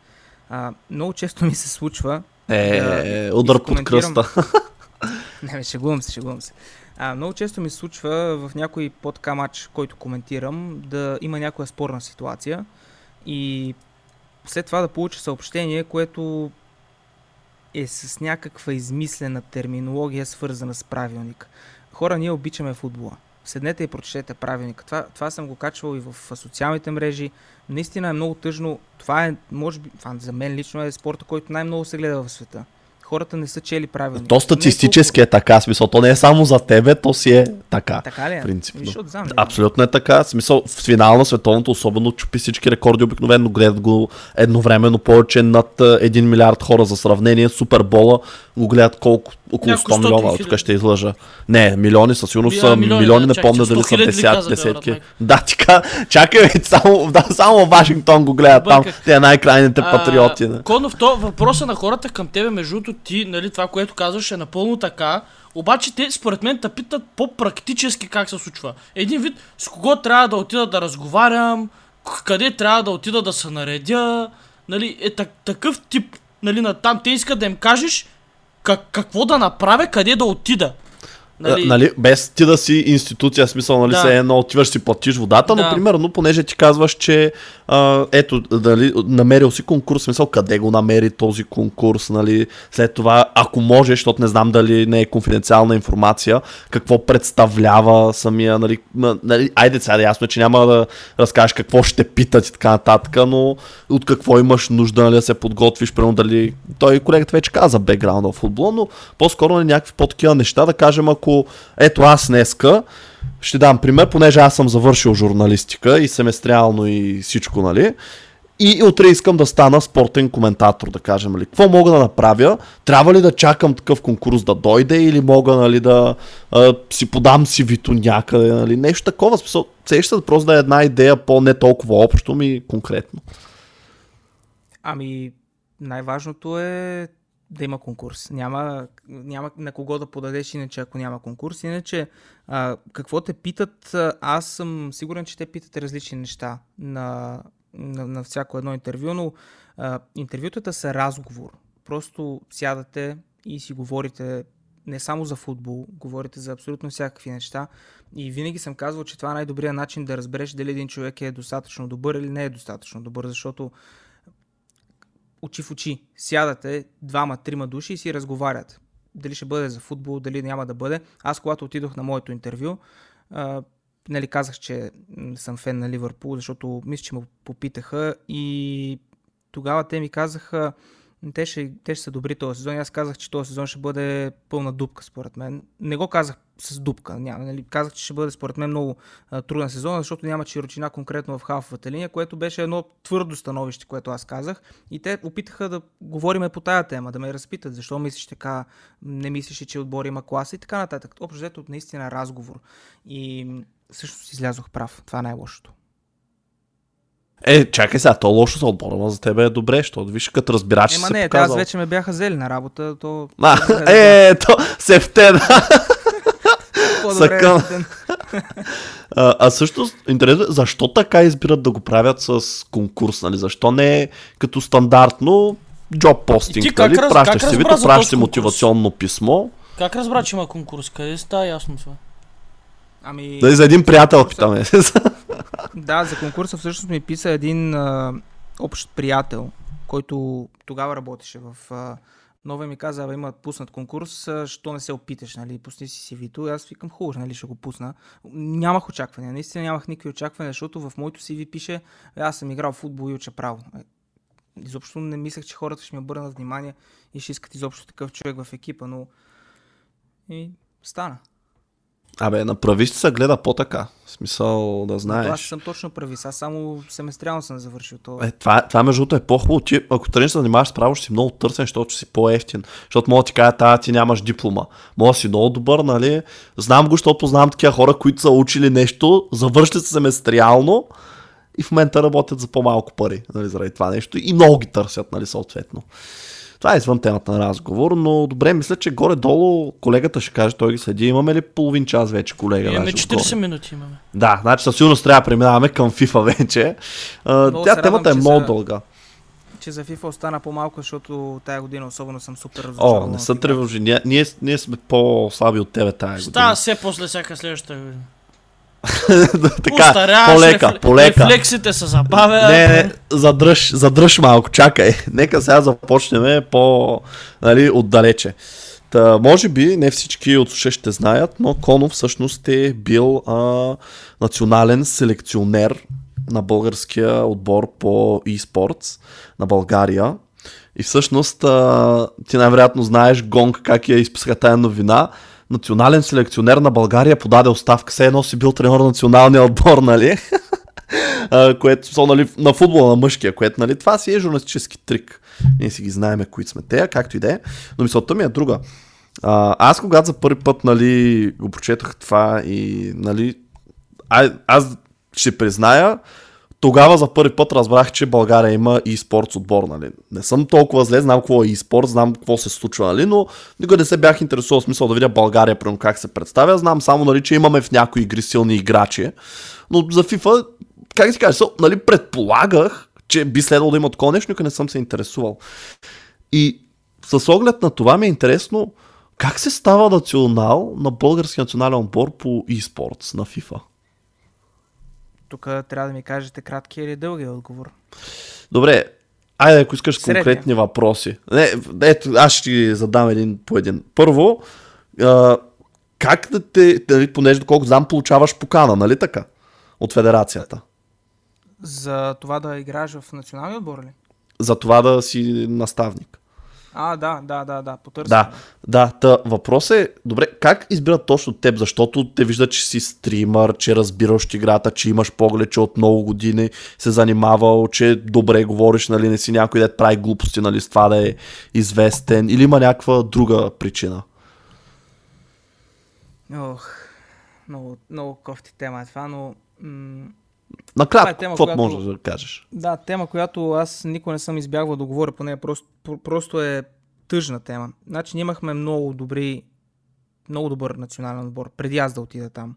А, много често ми се случва Е, Да удар под кръста. не, бе, шегувам се, шегувам се. А, много често ми се случва в някой по-така матч, който коментирам, да има някоя спорна ситуация и след това да получа съобщение, което е с някаква измислена терминология, свързана с правилник. Хора, ние обичаме футбола. Седнете и прочетете правилника. Това, това съм го качвал и в социалните мрежи. Наистина е много тъжно. Това е, може би, това за мен лично е спорта, който най-много се гледа в света. Хората не са чели правилника. То Не е статистически е така, смисъл, то не е само за тебе, то си е така. Така ли е? принципно. Ами, Защото знам. Абсолютно е така. Смисъл, в финал на световното особено чупи всички рекорди, обикновено гледат го едновременно повече над а, 1 милиард хора за сравнение. Супербола го гледат колко? Около Няколко 100 милиона, тук ще излъжа. Не, милиони със сигурност са милиони, милиони, да, не помня дали 100 са десят, десетки. Да, така, чакай, само, да, само Вашингтон го гледат там, те най-крайните патриоти. Да. Конов, то въпроса на хората към тебе, между ти, нали, това, което казваш е напълно така. Обаче те, според мен, те питат по-практически как се случва. Един вид, с кого трябва да отида да разговарям, къде трябва да отида да се наредя, нали, е так, такъв тип, нали, на там. Те искат да им кажеш как, какво да направя, къде да отида. Нали... нали, без ти да си институция, смисъл, нали, Да. се едно отиваш си платиш водата, но Да. примерно, понеже ти казваш, че а, ето, дали, намерил си конкурс, смисъл, къде го намери този конкурс, нали, след това, ако можеш, защото не знам дали не е конфиденциална информация, какво представлява самия, нали, нали айде сега, ясно е, че няма да разкажеш какво ще питат и така нататък, но от какво имаш нужда, нали, да се подготвиш, примерно дали, той колегата вече каза бекграунда в футбола, но по-скоро на някакви по-такива неща, да кажем, ако ето аз днеска, ще дам пример, понеже аз съм завършил журналистика и семестриално и всичко, нали? И утре искам да стана спортен коментатор, да кажем, нали? Какво мога да направя? Трябва ли да чакам такъв конкурс да дойде или мога, нали, да а, си подам си вито някъде, нали? Нещо такова, смисъл, сеща просто да е една идея по-не толкова общо ми конкретно. Ами, най-важното е да има конкурс. Няма, няма на кого да подадеш иначе, ако няма конкурс. Иначе, а, какво те питат, аз съм сигурен, че те питат различни неща на, на, на всяко едно интервю, но а, интервютата са разговор. Просто сядате и си говорите не само за футбол, говорите за абсолютно всякакви неща. И винаги съм казвал, че това е най-добрият начин да разбереш дали един човек е достатъчно добър или не е достатъчно добър, защото очи в очи сядате двама, трима души и си разговарят. Дали ще бъде за футбол, дали няма да бъде. Аз, когато отидох на моето интервю, а, нали, казах, че съм фен на Ливърпул, защото мисля, че ме попитаха и тогава те ми казаха, те ще, те ще са добри този сезон. Аз казах, че този сезон ще бъде пълна дупка, според мен. Не го казах с дупка. Няма, нали? Казах, че ще бъде, според мен, много а, труден сезон, защото няма широчина конкретно в халфовата линия, което беше едно твърдо становище, което аз казах. И те опитаха да говориме по тая тема, да ме разпитат, защо мислиш така, не мислиш, ли, че отбор има класа и така нататък. Общо взето наистина разговор. И всъщност излязох прав. Това е най-лошото. Е, чакай сега, то лошо за отбора, но за тебе е добре, защото виж, като разбирач си Ема се не, аз показал. вече ме бяха взели на работа, то... А, да е, то се втена. Е Съкън. А, а също, интересно, е, защо така избират да го правят с конкурс, нали? Защо не е като стандартно job постинг, нали? раз- Пращаш си вито, пращаш мотивационно писмо. Как разбра, че има конкурс? Къде става ясно това? Ами... Да и за един приятел питаме. Да, за конкурса всъщност ми писа един а, общ приятел, който тогава работеше в а, Нова ми каза, има пуснат конкурс, що не се опиташ, нали, пусни си CV-то. И аз викам, хубаво, нали, ще го пусна. Нямах очаквания, наистина нямах никакви очаквания, защото в моето CV пише, «Е, аз съм играл в футбол и уча право. Е, Изобщо не мислех, че хората ще ми обърнат внимание и ще искат изобщо такъв човек в екипа, но и стана. Абе, на прависти се гледа по-така. В смисъл да Но знаеш. аз съм точно прави. Аз само семестриално съм завършил това. Е, това, това между другото е по-хубаво. Ти, ако тръгнеш да се занимаваш с право, ще си много търсен, защото си по-ефтин. Защото мога да ти кажа, тая ти нямаш диплома. Мога да си много добър, нали? Знам го, защото познавам такива хора, които са учили нещо, завършили се семестриално и в момента работят за по-малко пари, нали, заради това нещо. И много ги търсят, нали, съответно. Това е извън темата на разговор, но добре, мисля, че горе-долу колегата ще каже, той ги следи. Имаме ли половин час вече, колега? Имаме даже 40 отгоре? минути имаме. Да, значи със сигурност трябва да преминаваме към FIFA вече. Много тя темата е радвам, много са- дълга. Че за FIFA остана по-малко, защото тая година особено съм супер разочарован. О, не са тревожи. Ние, ние, ние сме по-слаби от тебе тази година. Става все после всяка следващата година. така, полека, рефле- полека. Рефлексите се забавят. Не, не, задръж, задръж малко, чакай. Нека сега започнем по, нали, отдалече. Та, може би не всички от слушащите знаят, но Коно всъщност е бил а, национален селекционер на българския отбор по e-sports на България. И всъщност а, ти най-вероятно знаеш Гонг как я изписаха тая новина. Национален селекционер на България подаде оставка. Все едно си бил тренер на националния отбор, нали? А, което са нали, на футбола на мъжкия, което нали, това си е журналистически трик. Ние си ги знаеме кои сме те, както и да е. Но мисълта ми е друга. А, аз когато за първи път нали, го прочетах това и нали, а, аз ще призная, тогава за първи път разбрах, че България има и спортс отбор. Нали. Не съм толкова зле, знам какво е и спорт, знам какво се случва, нали, но никога не се бях интересувал смисъл да видя България, примерно как се представя. Знам само, нали, че имаме в някои игри силни играчи, но за FIFA, как ти кажа, so, нали, предполагах, че би следвало да има такова нещо, никога не съм се интересувал. И с оглед на това ми е интересно, как се става национал на български национален отбор по e-sports на FIFA? Тук трябва да ми кажете кратки или дълги отговор. Добре, айде ако искаш Средния. конкретни въпроси. Не, ето, аз ще ти задам един по един. Първо, а, как да те, нали, понеже доколко знам, получаваш покана, нали така? От федерацията. За това да играеш в националния отбор ли? За това да си наставник. А, да, да, да, да, потърсим. Да, да. Та, въпрос е, добре, как избират точно теб? Защото те виждат, че си стримър, че разбираш играта, че имаш поглед, че от много години се занимавал, че добре говориш, нали, не си някой да прави глупости, нали, с това да е известен, или има някаква друга причина? Ох, много, много кофти тема е това, но... М- Накратко, е тема, какво която- можеш да кажеш? Да, тема, която аз никога не съм избягвал да говоря по нея, просто, про- просто е тъжна тема. Значи ние имахме много добри, много добър национален отбор, преди аз да отида там.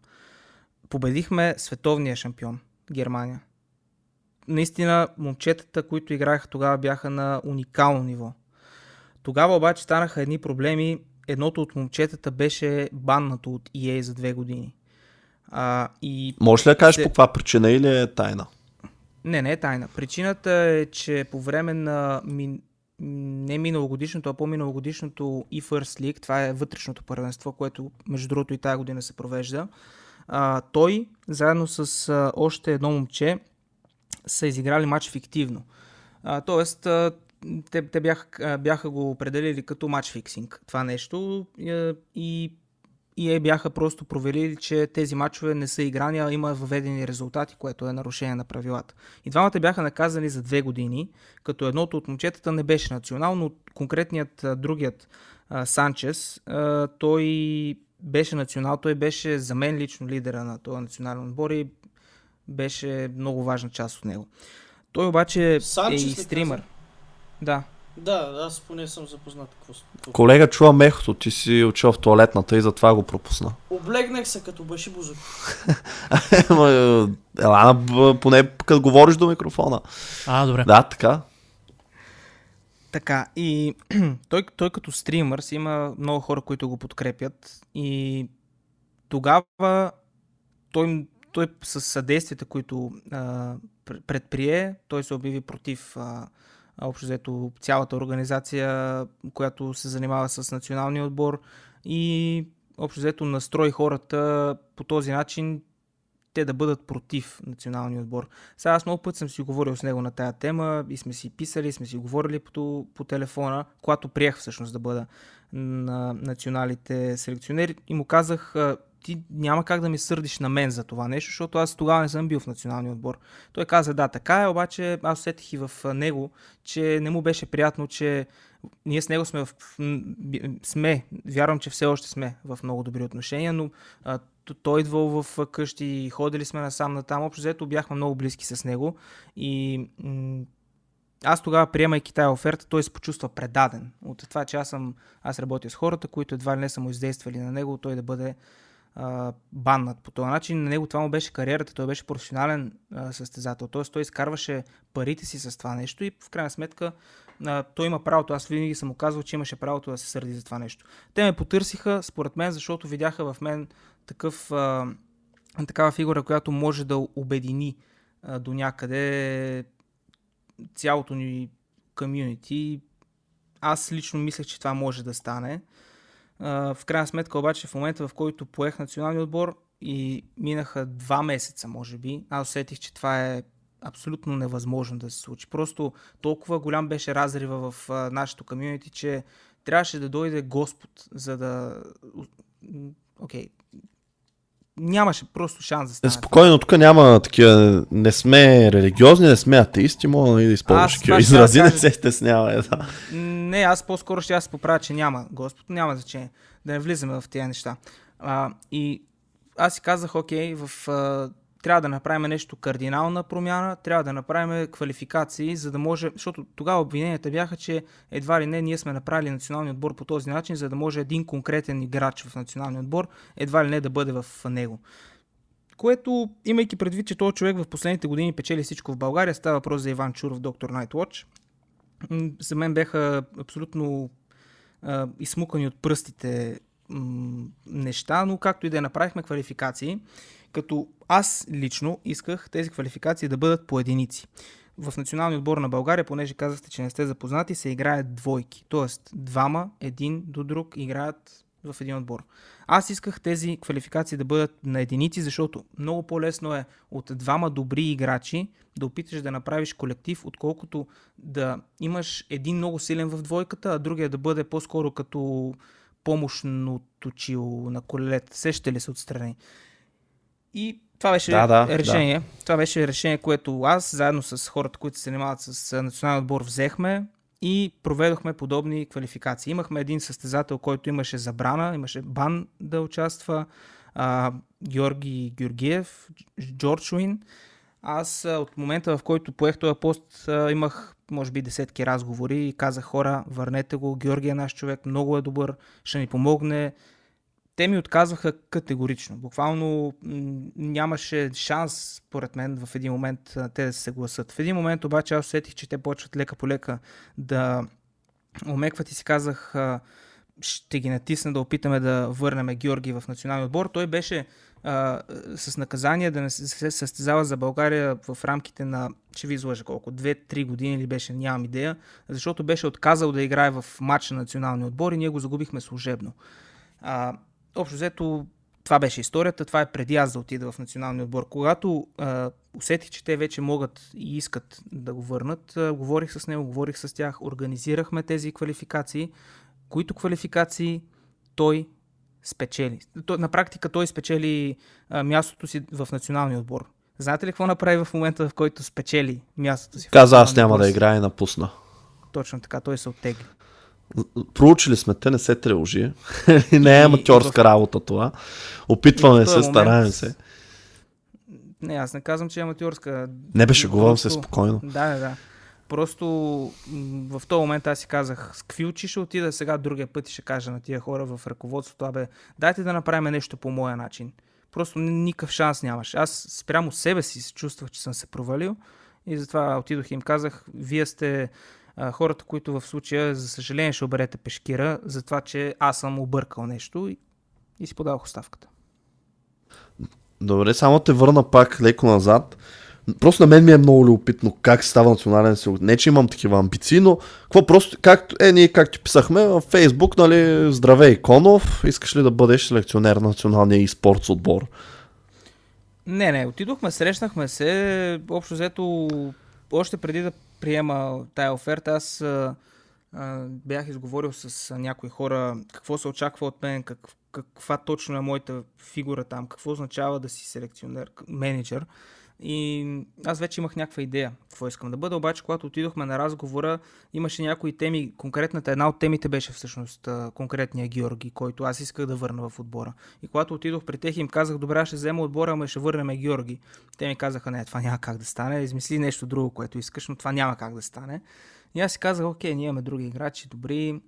Победихме световния шампион, Германия. Наистина, момчетата, които играеха тогава, бяха на уникално ниво. Тогава обаче станаха едни проблеми. Едното от момчетата беше баннато от EA за две години. А, и Можеш ли да кажеш се- по каква причина или е тайна? не, не е тайна. Причината е, че по време на ми... не миналогодишното, а по-миналогодишното eFirst League, това е вътрешното първенство, което между другото и тази година се провежда, а, той заедно с а, още едно момче са изиграли матч фиктивно. А, тоест, а, те, те бяха, бяха го определили като матч фиксинг това нещо и и е бяха просто проверили, че тези матчове не са играни, а има въведени резултати, което е нарушение на правилата. И двамата бяха наказани за две години, като едното от момчетата не беше национално, но конкретният другият Санчес, той беше национал, той беше за мен лично лидера на този национален отбор и беше много важна част от него. Той обаче Санчес е и стримър. Да, Да, аз поне съм запознат какво. Колега, чувам ехото, ти си учил в туалетната и затова го пропусна. Облегнах се като баши бузък. Ела, поне като говориш до микрофона. А, добре. Да, така. Така, и той, той като стримър си има много хора, които го подкрепят и тогава той, той с съдействията, които а, пр- предприе, той се обяви против а, общо взето цялата организация, която се занимава с националния отбор и общо взето настрои хората по този начин те да бъдат против националния отбор. Сега аз много път съм си говорил с него на тая тема и сме си писали, сме си говорили по, по телефона, когато приех всъщност да бъда на националите селекционери и му казах, ти няма как да ми сърдиш на мен за това нещо, защото аз тогава не съм бил в националния отбор. Той каза, да, така е, обаче аз усетих и в него, че не му беше приятно, че ние с него сме, в, сме, вярвам, че все още сме в много добри отношения, но а, той идвал в къщи, ходили сме насам натам, общо взето бяхме много близки с него и аз тогава, приемайки тази оферта, той се почувства предаден от това, че аз, съм, аз работя с хората, които едва ли не са му издействали на него, той да бъде баннат по този начин. На него това му беше кариерата, той беше професионален а, състезател, т.е. той изкарваше парите си с това нещо и в крайна сметка а, той има правото, аз винаги съм му казвал, че имаше правото да се сърди за това нещо. Те ме потърсиха, според мен, защото видяха в мен такъв, а, такава фигура, която може да обедини а, до някъде цялото ни комьюнити. Аз лично мислех, че това може да стане. В крайна сметка обаче в момента, в който поех националния отбор и минаха два месеца, може би, аз усетих, че това е абсолютно невъзможно да се случи. Просто толкова голям беше разрива в а, нашото комьюнити, че трябваше да дойде Господ, за да... Окей, нямаше просто шанс да стане. Спокойно, тук няма такива. Не сме религиозни, не сме атеисти, мога да използваш такива изрази, не се стеснявай. Да. Не, аз по-скоро ще аз се поправя, че няма Господ, няма значение. Да не влизаме в тези неща. А, и аз си казах, окей, в а, трябва да направим нещо кардинална промяна, трябва да направим квалификации, за да може, защото тогава обвиненията бяха, че едва ли не ние сме направили националния отбор по този начин, за да може един конкретен играч в националния отбор едва ли не да бъде в него. Което, имайки предвид, че този човек в последните години печели всичко в България, става въпрос за Иван Чуров, доктор Nightwatch, за мен беха абсолютно а, измукани от пръстите неща, но както и да направихме квалификации. Като аз лично исках тези квалификации да бъдат по единици. В националния отбор на България, понеже казахте, че не сте запознати, се играят двойки. Тоест, двама, един до друг играят в един отбор. Аз исках тези квалификации да бъдат на единици, защото много по-лесно е от двама добри играчи да опиташ да направиш колектив, отколкото да имаш един много силен в двойката, а другия да бъде по-скоро като помощно точило на колелета. Сещате ли се отстрани? И това беше да, да, решение. Да. Това беше решение, което аз, заедно с хората, които се занимават с национален отбор, взехме и проведохме подобни квалификации. Имахме един състезател, който имаше забрана, имаше бан да участва, а, Георги Георгиев, Джордж Уин. Аз от момента, в който поех този пост, имах може би десетки разговори и казах хора, върнете го, Георги е наш човек, много е добър, ще ни помогне, те ми отказваха категорично. Буквално нямаше шанс, според мен, в един момент те да се съгласат. В един момент обаче аз усетих, че те почват лека по лека да омекват и си казах, ще ги натисна да опитаме да върнем Георги в националния отбор. Той беше а, с наказание да не се състезава за България в рамките на, ще ви излъжа колко, 2-3 години ли беше, нямам идея, защото беше отказал да играе в матч на националния отбор и ние го загубихме служебно. А, общо взето това беше историята, това е преди аз да отида в националния отбор. Когато а, усетих, че те вече могат и искат да го върнат, а, говорих с него, говорих с тях, организирахме тези квалификации, които квалификации той спечели. То, на практика той спечели а, мястото си в националния отбор. Знаете ли какво направи в момента, в който спечели мястото си? Каза, аз няма да играя и напусна. Точно така, той се оттегли. Проучили сме те, не се тревожи. не е аматьорска работа това. Опитваме се, стараем се. Не, аз не казвам, че е аматьорска. Не беше, говорим се спокойно. Да, да, да. Просто в този момент аз си казах, с какви очи ще отида сега другия път и ще кажа на тия хора в ръководството, абе, дайте да направим нещо по моя начин. Просто никакъв шанс нямаш. Аз спрямо себе си се чувствах, че съм се провалил и затова отидох и им казах, вие сте а, хората, които в случая, за съжаление, ще оберете пешкира за това, че аз съм объркал нещо и, и си подавах оставката. Добре, само те върна пак леко назад. Просто на мен ми е много любопитно как става национален село. Не, че имам такива амбиции, но какво просто, както, е, ние как ти писахме в Фейсбук, нали, здравей Иконов, искаш ли да бъдеш селекционер на националния и спортс отбор? Не, не, отидохме, срещнахме се, общо взето, още преди да приема тая оферта, аз а, а, бях изговорил с някои хора какво се очаква от мен, как, каква точно е моята фигура там, какво означава да си селекционер, менеджер. И аз вече имах някаква идея какво искам да бъда, обаче когато отидохме на разговора, имаше някои теми. Конкретната една от темите беше всъщност конкретния Георги, който аз исках да върна в отбора. И когато отидох при тях им казах, добре, ще взема отбора, ама ще върнем Георги. Те ми казаха, не, това няма как да стане, измисли нещо друго, което искаш, но това няма как да стане. И аз си казах, окей, ние имаме други играчи, добри,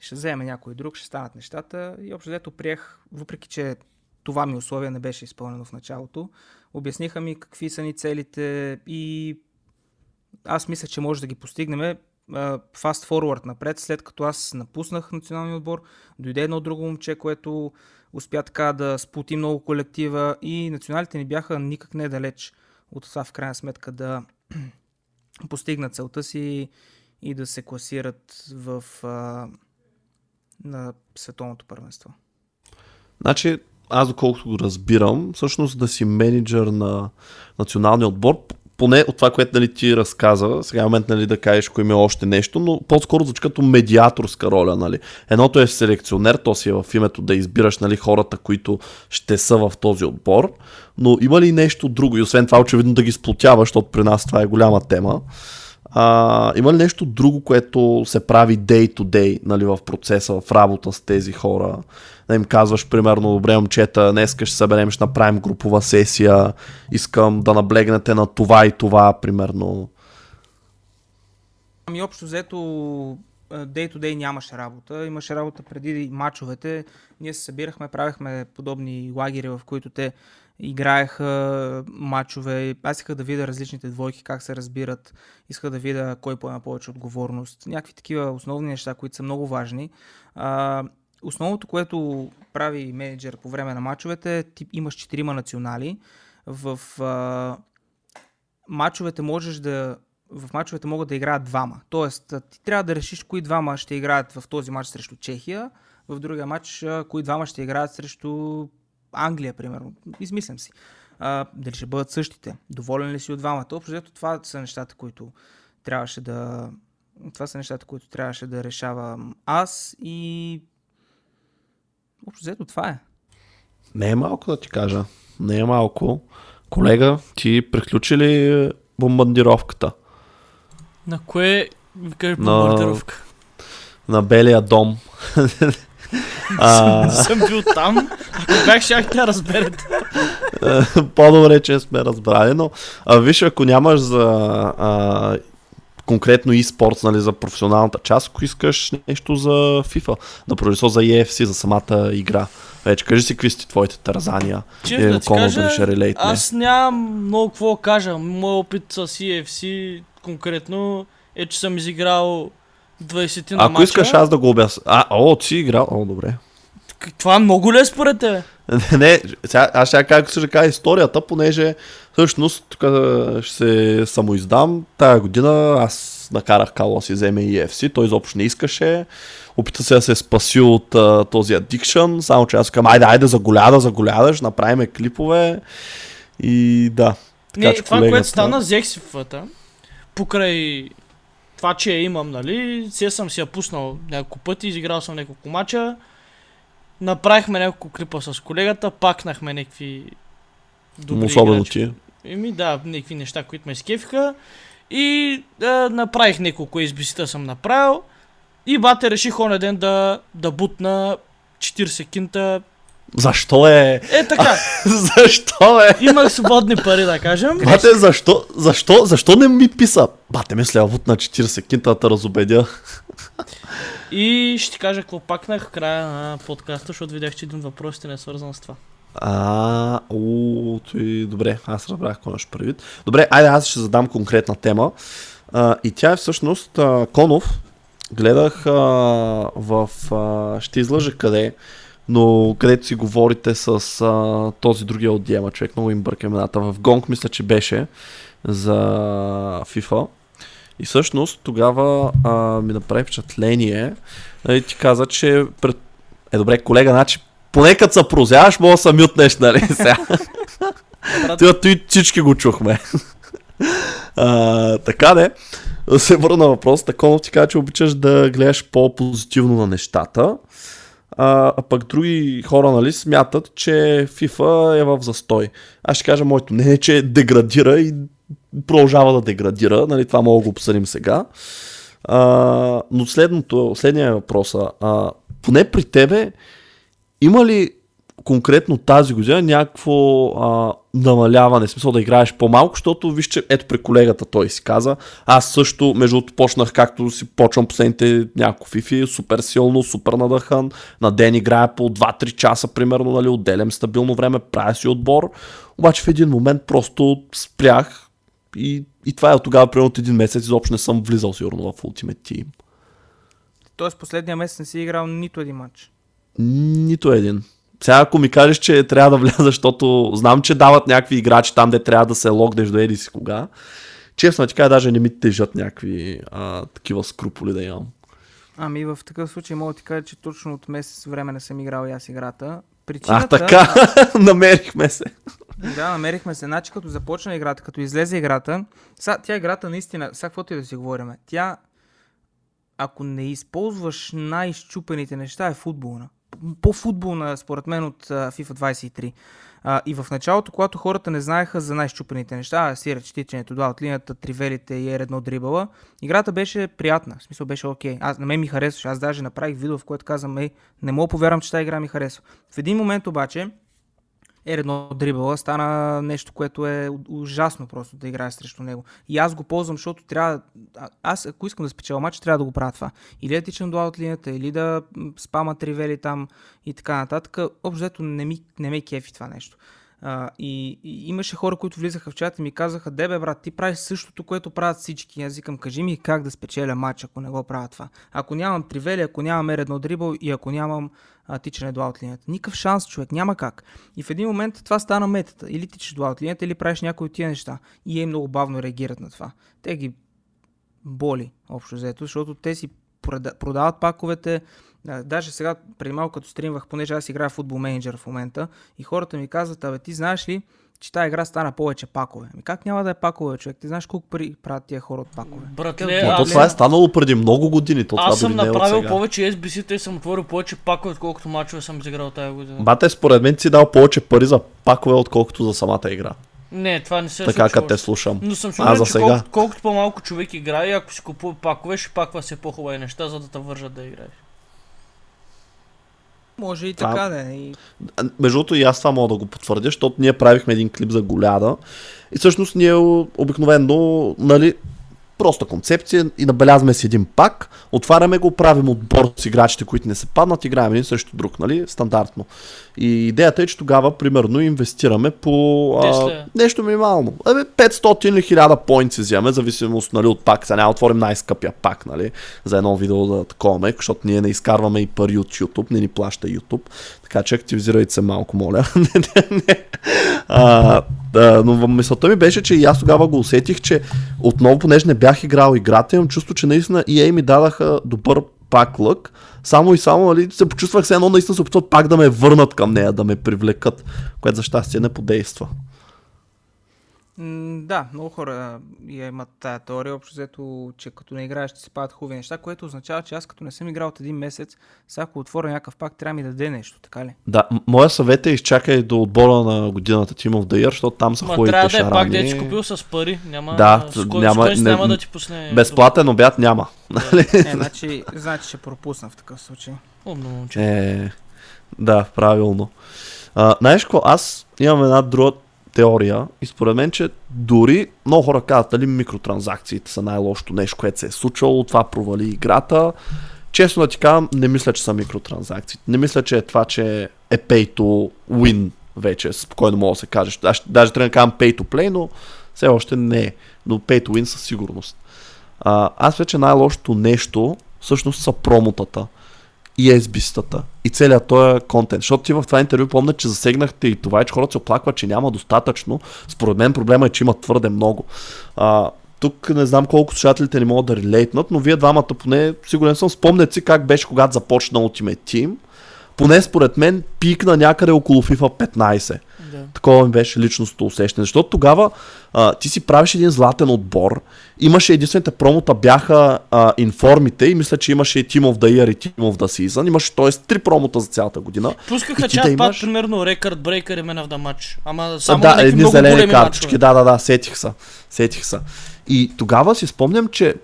ще вземе някой друг, ще станат нещата. И общо взето приех, въпреки че това ми условие не беше изпълнено в началото. Обясниха ми какви са ни целите и аз мисля, че може да ги постигнем фаст форвард напред, след като аз напуснах националния отбор, дойде едно друго момче, което успя така да сплоти много колектива и националите ни бяха никак не далеч от това в крайна сметка да постигнат целта си и да се класират в а, на световното първенство. Значи, аз доколкото го разбирам, всъщност да си менеджер на националния отбор, поне от това, което нали, ти разказа, сега е момент нали, да кажеш, ако има още нещо, но по-скоро звучи като медиаторска роля. Нали. Едното е селекционер, то си е в името да избираш нали, хората, които ще са в този отбор, но има ли нещо друго и освен това очевидно да ги сплотяваш, защото при нас това е голяма тема. А, има ли нещо друго, което се прави day to day нали, в процеса, в работа с тези хора? Да им казваш, примерно, добре, момчета, днес ще съберем, ще направим групова сесия, искам да наблегнете на това и това, примерно. Ами общо взето day to day нямаше работа. Имаше работа преди мачовете. Ние се събирахме, правихме подобни лагери, в които те играеха матчове. Аз исках да видя различните двойки, как се разбират. Исках да видя кой поема повече отговорност. Някакви такива основни неща, които са много важни. Основното, което прави менеджер по време на матчовете, ти имаш четирима национали. В а, матчовете можеш да в мачовете могат да играят двама. Тоест, ти трябва да решиш кои двама ще играят в този матч срещу Чехия, в другия матч кои двама ще играят срещу Англия, примерно. Измислям си. А, дали ще бъдат същите? Доволен ли си от двамата? Общо това са нещата, които трябваше да. Това са нещата, които трябваше да решавам аз и. Общо взето това е. Не е малко да ти кажа. Не е малко. Колега, ти приключи ли бомбардировката? На кое викаш бомбардировка? На, на Белия дом. А... съм бил там. Ако бях, щях да разберете. По-добре, че сме разбрали, но а, виж, ако нямаш за а, конкретно и спорт, нали, за професионалната част, ако искаш нещо за FIFA, да продължи за EFC, за самата игра. Вече кажи си какви са твоите тързания. Че, да ти кажа, да релейт, аз нямам много какво кажа. Моят опит с EFC конкретно е, че съм изиграл 20 на Ако мача. искаш аз да го обясня. А, о, ти си играл. О, добре. Това много ли е според тебе? не, сега, аз ще кажа, ще кажа историята, понеже всъщност тук ще се самоиздам. Тая година аз накарах Кало да си вземе EFC, той изобщо не искаше. Опита се да се спаси от а, този аддикшън, само че аз казвам, айде, айде, заголяда, заголяда, ще направим клипове. И да. Така, не, че това, колегата... което стана, взех си фата, покрай това, че я имам, нали, се съм си я пуснал няколко пъти, изиграл съм няколко мача, направихме няколко клипа с колегата, пакнахме някакви добри Особено ти. Еми да, някакви неща, които ме изкефиха. И да, направих няколко избисита съм направил. И бате реших оня ден да, да бутна 40 кинта защо е? Е така. защо е? Имах свободни пари, да кажем. Бате, защо, защо, защо не ми писа? Бате, мисля, вот на 40 кинта да разобедя. И ще ти кажа какво пакнах в края на подкаста, защото видях, че един въпрос не е свързан с това. А, о, той, добре, аз разбрах какво ще предвид. Добре, айде аз ще задам конкретна тема. А, и тя е всъщност а, Конов. Гледах а, в... А, ще излъжа къде но където си говорите с а, този другия от Диема човек, много им бърка имената. В Гонг мисля, че беше за FIFA. И всъщност тогава а, ми направи впечатление и нали, ти каза, че пред... Е, добре, колега, значи поне като се прозяваш, мога да се мютнеш, нали сега. И всички го чухме. а, така де, да се върна на въпрос. Такова ти каза, че обичаш да гледаш по-позитивно на нещата. А, а пък други хора, нали, смятат, че FIFA е в застой. Аз ще кажа моето не е, че деградира и продължава да деградира. Нали, това мога да го обсъдим сега. А, но следното, следния е въпроса. А, поне при тебе, има ли конкретно тази година някакво а, намаляване, смисъл да играеш по-малко, защото виж, че ето при колегата той си каза, аз също, между другото, почнах както си почвам последните няколко фифи, супер силно, супер надъхан, на ден играя по 2-3 часа, примерно, нали, отделям стабилно време, правя си отбор, обаче в един момент просто спрях и, и това е от тогава, примерно от един месец, изобщо не съм влизал сигурно в Ultimate Team. Тоест последния месец не си играл нито един матч. Нито един. Сега ако ми кажеш, че трябва да вляза, защото знам, че дават някакви играчи там, де трябва да се логнеш до еди си кога. Честно ти кажа, даже не ми тежат някакви а, такива скруполи да имам. Ами в такъв случай мога да ти кажа, че точно от месец време не съм играл и аз играта. Причината, А, така, намерихме се. Да, намерихме се. Значи като започна играта, като излезе играта, сега тя играта наистина, сега каквото и да си говорим, тя, ако не използваш най-щупените неща, е футболна. По-футболна, според мен, от а, FIFA 23. А, и в началото, когато хората не знаеха за най-щупените неща, си речетиченето, да, от линията, тривелите и едно дрибала, играта беше приятна. В смисъл беше окей. Аз, на мен ми харесваше. Аз даже направих видео, в което казвам, ей, не мога повярвам, че тази игра ми харесва. В един момент обаче, е едно дрибъла стана нещо, което е ужасно просто да играе срещу него. И аз го ползвам, защото трябва... Аз, ако искам да спечеля матч, трябва да го правя това. Или да тичам до от линията, или да спама тривели там и така нататък. Общо не, ми, не ме кефи това нещо. А, и, и, имаше хора, които влизаха в чата и ми казаха, дебе брат, ти правиш същото, което правят всички. Аз викам, кажи ми как да спечеля матч, ако не го правя това. Ако нямам тривели, ако нямам едно дрибъл и ако нямам а, тичане до аутлинията. Никакъв шанс, човек, няма как. И в един момент това стана метата. Или тичаш до аутлинията, или правиш някои от тия неща. И е много бавно реагират на това. Те ги боли, общо взето, защото те си прода- продават паковете. Даже сега, преди малко като стримвах, понеже аз играя футбол менеджер в момента, и хората ми казват, абе ти знаеш ли, че тази игра стана повече пакове. Ами как няма да е пакове, човек? Ти знаеш колко пари правят тия хора от пакове? братле, Но то това е станало преди много години. То аз това съм дори не е направил сега. повече SBC-та и съм отворил повече пакове, отколкото мачове съм изиграл тази година. Бате, според мен си дал повече пари за пакове, отколкото за самата игра. Не, това не се е така, като те слушам. Но съм А, сигурен, за че сега? колкото, колкото по-малко човек играе, ако си купува пакове, ще паква все по-хубави неща, за да те вържат да играеш. Може и така да е. И... Между другото и аз това мога да го потвърдя, защото ние правихме един клип за голяда и всъщност ние обикновено, нали, проста концепция и набелязваме си един пак, отваряме го, правим отбор с играчите, които не се паднат, играем един срещу друг, нали, стандартно. И идеята е, че тогава, примерно, инвестираме по 10 а, нещо минимално. Абе, 500 или 1000 поинт си вземаме, зависимост нали, от пак. Сега няма отворим най-скъпия пак, нали, за едно видео да такова, защото ние не изкарваме и пари от YouTube, не ни плаща YouTube. Така че активизирайте се малко, моля. не, не, не. А, да, но мисълта ми беше, че и аз тогава го усетих, че отново, понеже не бях играл играта, имам чувство, че наистина EA ми дадаха добър пак лък. Само и само нали, се почувствах се едно, наистина се опитват пак да ме върнат към нея, да ме привлекат, което за щастие не подейства. Да, много хора я имат тая теория, общо взето, че като не играеш ще се падат хубави неща, което означава, че аз като не съм играл от един месец, сега ако отворя някакъв пак, трябва да ми да даде нещо, така ли? Да, моя съвет е изчакай до отбора на годината Team of the Year, защото там са хубавите трябва да е пак, шарани. да си купил с пари. Няма, Да, с кой, няма- с не- няма да ти пусне. Безплатен обяд няма. Е, значи, значи ще пропусна в такъв случай. Умно момче. Е, да, правилно. А, знаеш какво, аз имам една друга теория и според мен, че дори много хора казват, дали микротранзакциите са най-лошото нещо, което се е случвало, това провали играта. Честно да ти казвам, не мисля, че са микротранзакции. Не мисля, че е това, че е pay to win вече, спокойно мога да се каже. Аз даже трябва да кажам pay to play, но все още не е. Но pay to win със сигурност. А, аз вече най-лошото нещо всъщност са промотата и SB-стата и целият този контент. Защото ти в това интервю помня, че засегнахте и това, че хората се оплакват, че няма достатъчно. Според мен проблема е, че има твърде много. А, тук не знам колко слушателите не могат да релейтнат, но вие двамата поне, сигурен съм, спомнят си как беше когато започна Ultimate Team. Поне според мен пикна някъде около FIFA 15. Да. Такова ми беше личностното усещане. Защото тогава а, ти си правиш един златен отбор. Имаше единствените промота бяха а, информите и мисля, че имаше и Team of the Year и Team of the Season. Имаше т.е. три промота за цялата година. Пускаха чат да да имаш- примерно Рекърд Брейкър и Man of the Match. Ама А, само да, някакви едни зелени картички, да, да, да, сетих са. Сетих са. И тогава си спомням, че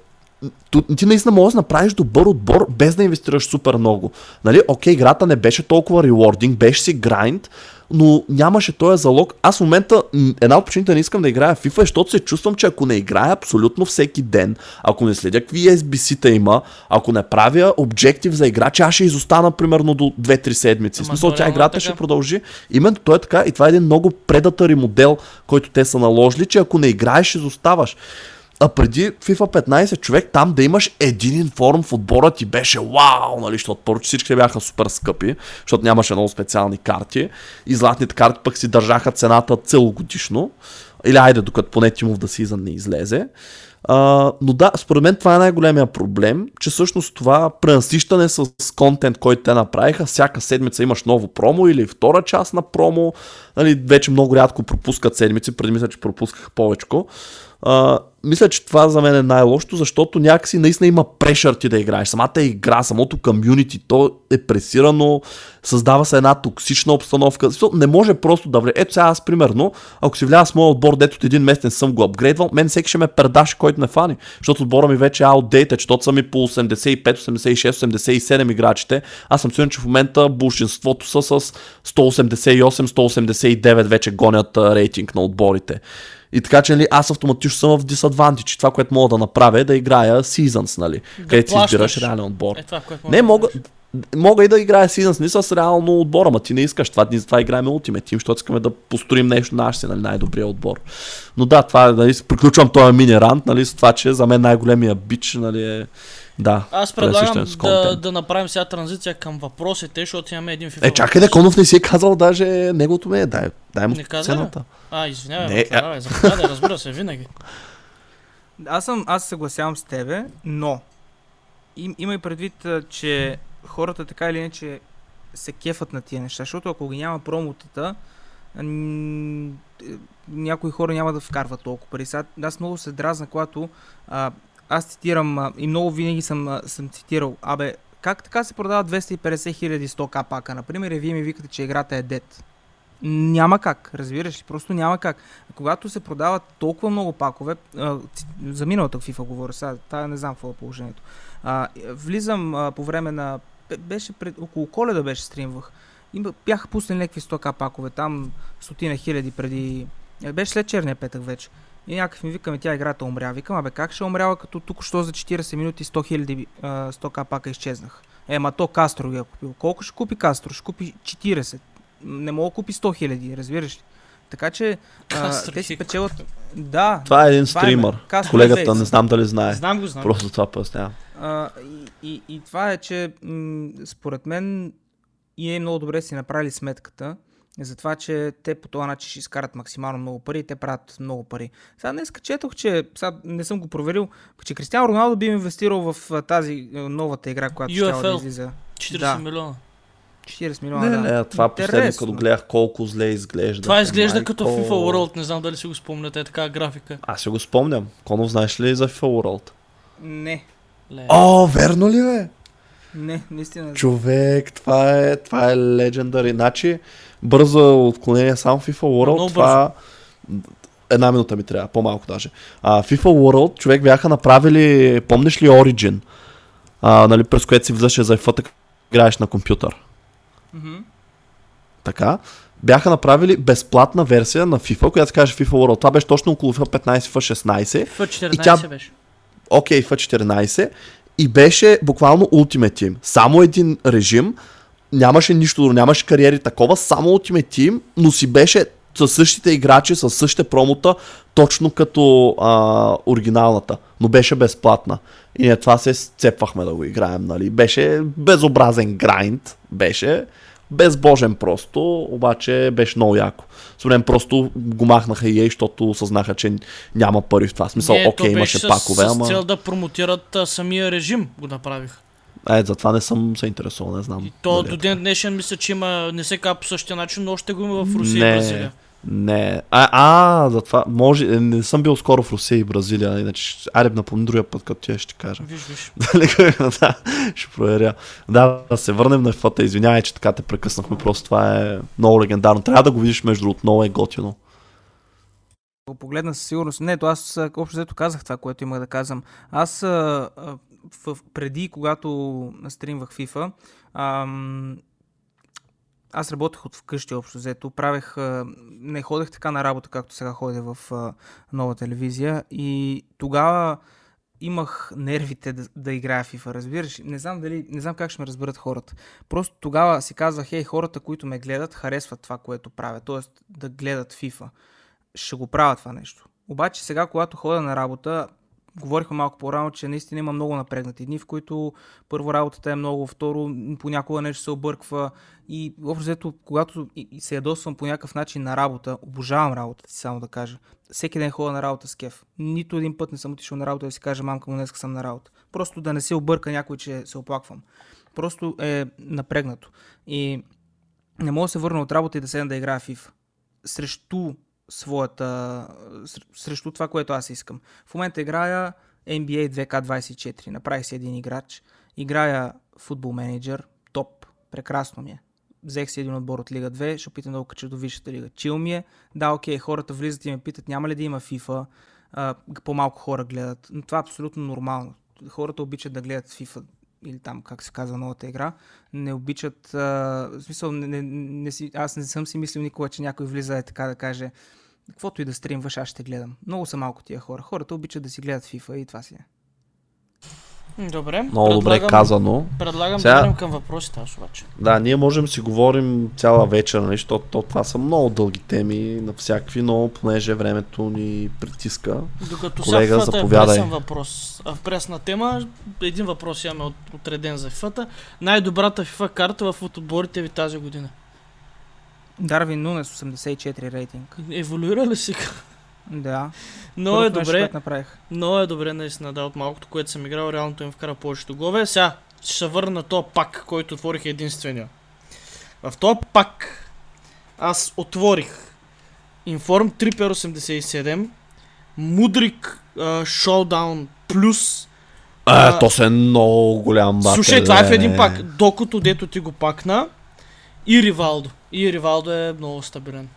ти наистина можеш да направиш добър отбор, без да инвестираш супер много. Нали, окей, играта не беше толкова ревординг, беше си грайнд, но нямаше този залог. Аз в момента една от причините не искам да играя в FIFA, е, защото се чувствам, че ако не играя абсолютно всеки ден, ако не следя какви SBC-та има, ако не правя обжектив за игра, че аз ще изостана примерно до 2-3 седмици. Ама смисъл, тя играта така. ще продължи. Именно той е така и това е един много предатъри модел, който те са наложили, че ако не играеш, изоставаш. А преди FIFA 15 човек там да имаш един информ в отбора ти беше вау, нали, защото първо, че всички бяха супер скъпи, защото нямаше много специални карти и златните карти пък си държаха цената целогодишно. Или айде, докато поне of the Season не излезе. А, но да, според мен това е най-големия проблем, че всъщност това пренасищане с контент, който те направиха, всяка седмица имаш ново промо или втора част на промо, нали, вече много рядко пропускат седмици, преди мисля, че пропусках повечко. А, мисля, че това за мен е най-лошото, защото някакси наистина има прешър ти да играеш. Самата игра, самото комюнити, то е пресирано, създава се една токсична обстановка. Не може просто да влезе. Ето сега аз, примерно, ако си вляза с моят отбор, дето от един месец не съм го апгрейдвал, мен всеки ще ме предаше, който ме фани. Защото отбора ми вече е outdated, защото са ми по 85, 86, 87 играчите. Аз съм сигурен, че в момента большинството са с 188, 189 вече гонят рейтинг на отборите. И така че нали, аз автоматично съм в disadvantage. Това, което мога да направя е да играя Seasons, нали? Да където си избираш реален отбор. Е това, което Не, да мога, мога и да играя Seasons, не с реално отбора, ма ти не искаш. Това, ние затова играем Ultimate Team, защото искаме да построим нещо наш си, нали, най-добрия отбор. Но да, това е, нали, приключвам този мини рант, нали, с това, че за мен най-големия бич, нали, е, да, Аз предлагам да, да направим сега транзиция към въпросите, защото имаме един FIFA. Е, чакай, да Конов не си е казал даже неговото ме, дай, дай му Не каза ли? сцената. А, извинявай, Не, не, а- разбира се, винаги. Аз съм, аз съгласявам с тебе, но им, и предвид, че хората така или иначе се кефат на тия неща, защото ако ги няма промотата, някои хора няма да вкарват толкова пари. Аз много се дразна, когато а, аз цитирам а, и много винаги съм, а, съм цитирал, абе, как така се продават 250 хиляди 100к пака, например, и вие ми викате, че играта е дет. Няма как, разбираш ли? Просто няма как. Когато се продават толкова много пакове, а, за миналата FIFA говоря, сега тая не знам какво е положението. Влизам по време на... бе- Беше пред, около коледа беше стримвах. Бяха пуснали някакви 100к пакове, там стотина хиляди преди... е, Беше след черния петък вече. И някакъв ми викаме, тя играта умря. Викам, абе как ще умрява, като тук що за 40 минути 100 хиляди 100к пака изчезнах. Е, ма то Кастро ги е купил. Колко ще купи Кастро? Ще купи 40. Не мога да купи 100 хиляди, разбираш ли? Така че а, те си е печелят... Да, Това е един е, стример. Колегата не знам дали знае. Знам го, знам. Просто това пояснявам. И, и, и това е, че м- според мен и е много добре си направили сметката за това, че те по този начин ще изкарат максимално много пари и те правят много пари. Сега днес четох, че сега не съм го проверил, че Кристиан Роналдо би инвестирал в тази новата игра, която ще да излиза. 40 Да. милиона. 40 милиона, Не, да. не, това последно, като гледах колко зле изглежда. Това изглежда Майко. като FIFA World, не знам дали си го спомняте, е така графика. Аз си го спомням. Конов, знаеш ли за FIFA World? Не, Ле. О, верно ли е? не, наистина. Човек, това е, това е legendary. Значи, бързо отклонение само FIFA World, Много това... Една минута ми трябва, по-малко даже. А, FIFA World, човек бяха направили, помниш ли Origin? А, нали, през което си влизаше за така играеш на компютър. Така. Бяха направили безплатна версия на FIFA, която се каже FIFA World. Това беше точно около FIFA 15, FIFA 16. F14 И тя- беше. окей, okay, 14 и беше буквално Ultimate Team. Само един режим, нямаше нищо друго, нямаше кариери такова, само Ultimate Team, но си беше със същите играчи, със същите промота, точно като а, оригиналната, но беше безплатна. И ние това се сцепвахме да го играем, нали. Беше безобразен грайнд, беше безбожен просто, обаче беше много яко. Според просто го махнаха и ей, защото осъзнаха, че няма пари в това. Смисъл, Не, окей, имаше с, пакове, с ама... цел да промотират а, самия режим го направих. Е, затова не съм се интересувал, не знам. И то е до ден днешен мисля, че има, не се казва по същия начин, но още го има в Русия Не. и Бразилия. Не. А, а, затова. Може. Не съм бил скоро в Русия и Бразилия. Иначе. Айде, напомни другия път, като ти ще кажа. Виж, виж. Да, ще проверя. Да, да се върнем на фата. Извинявай, че така те прекъснахме. Просто това е много легендарно. Трябва да го видиш, между другото, много е готино. Го погледна със сигурност. Не, то аз общо взето казах това, което имах да казвам. Аз а, в, преди, когато стримвах FIFA, ам, аз работех от вкъщи общо взето. Правех, не ходех така на работа, както сега ходя в нова телевизия. И тогава имах нервите да, да играя FIFA, разбираш? Не знам дали, не знам как ще ме разберат хората. Просто тогава си казвах, ей, хората, които ме гледат, харесват това, което правя. Тоест да гледат FIFA ще го правя това нещо. Обаче сега, когато ходя на работа, говорихме малко по-рано, че наистина има много напрегнати дни, в които първо работата е много, второ понякога нещо се обърква и общо взето, когато и- и се ядосвам по някакъв начин на работа, обожавам работата си, само да кажа. Всеки ден ходя на работа с кеф. Нито един път не съм отишъл на работа да си кажа, мамка му днес съм на работа. Просто да не се обърка някой, че се оплаквам. Просто е напрегнато. И не мога да се върна от работа и да седна да играя FIFA. Срещу своята... ср- Срещу това, което аз искам. В момента играя NBA 2K24. Направих си един играч. Играя футбол менеджер. Топ. Прекрасно ми е. Взех си един отбор от Лига 2, ще опитам да го кача до Висшата лига. Чил ми е. Да, окей, хората влизат и ме питат, няма ли да има FIFA. А, по-малко хора гледат. Но това е абсолютно нормално. Хората обичат да гледат FIFA или там, как се казва, новата игра, не обичат, а, в смисъл, не, не, не аз не съм си мислил никога, че някой влиза е така да каже, каквото и да стримваш, аз ще гледам. Много са малко тия хора. Хората обичат да си гледат FIFA и това си е. Добре. Много добре казано. Предлагам Сега- да минем към въпросите, аз обаче. Да, ние можем да си говорим цяла вечер, нали, защото то, това са много дълги теми на всякакви, но понеже времето ни притиска. Докато Колега, сега фата е пресен въпрос. А в пресна тема, един въпрос имаме от, отреден за FIFA. Най-добрата FIFA карта в отборите ви тази година. Дарвин Нунес 84 рейтинг. Еволюира ли си? Да. Много е добре. направих. Много е добре наистина, да, от малкото, което съм играл, реално той им вкара повечето голове. Сега ще се върна на този пак, който отворих единствения. В този пак аз отворих Inform Tripper 87, Мудрик uh, Showdown Plus. А, А, то се е много голям батер. Слушай, това е в един пак. Докато дето ти го пакна. И Ривалдо. И Ривалдо е много стабилен.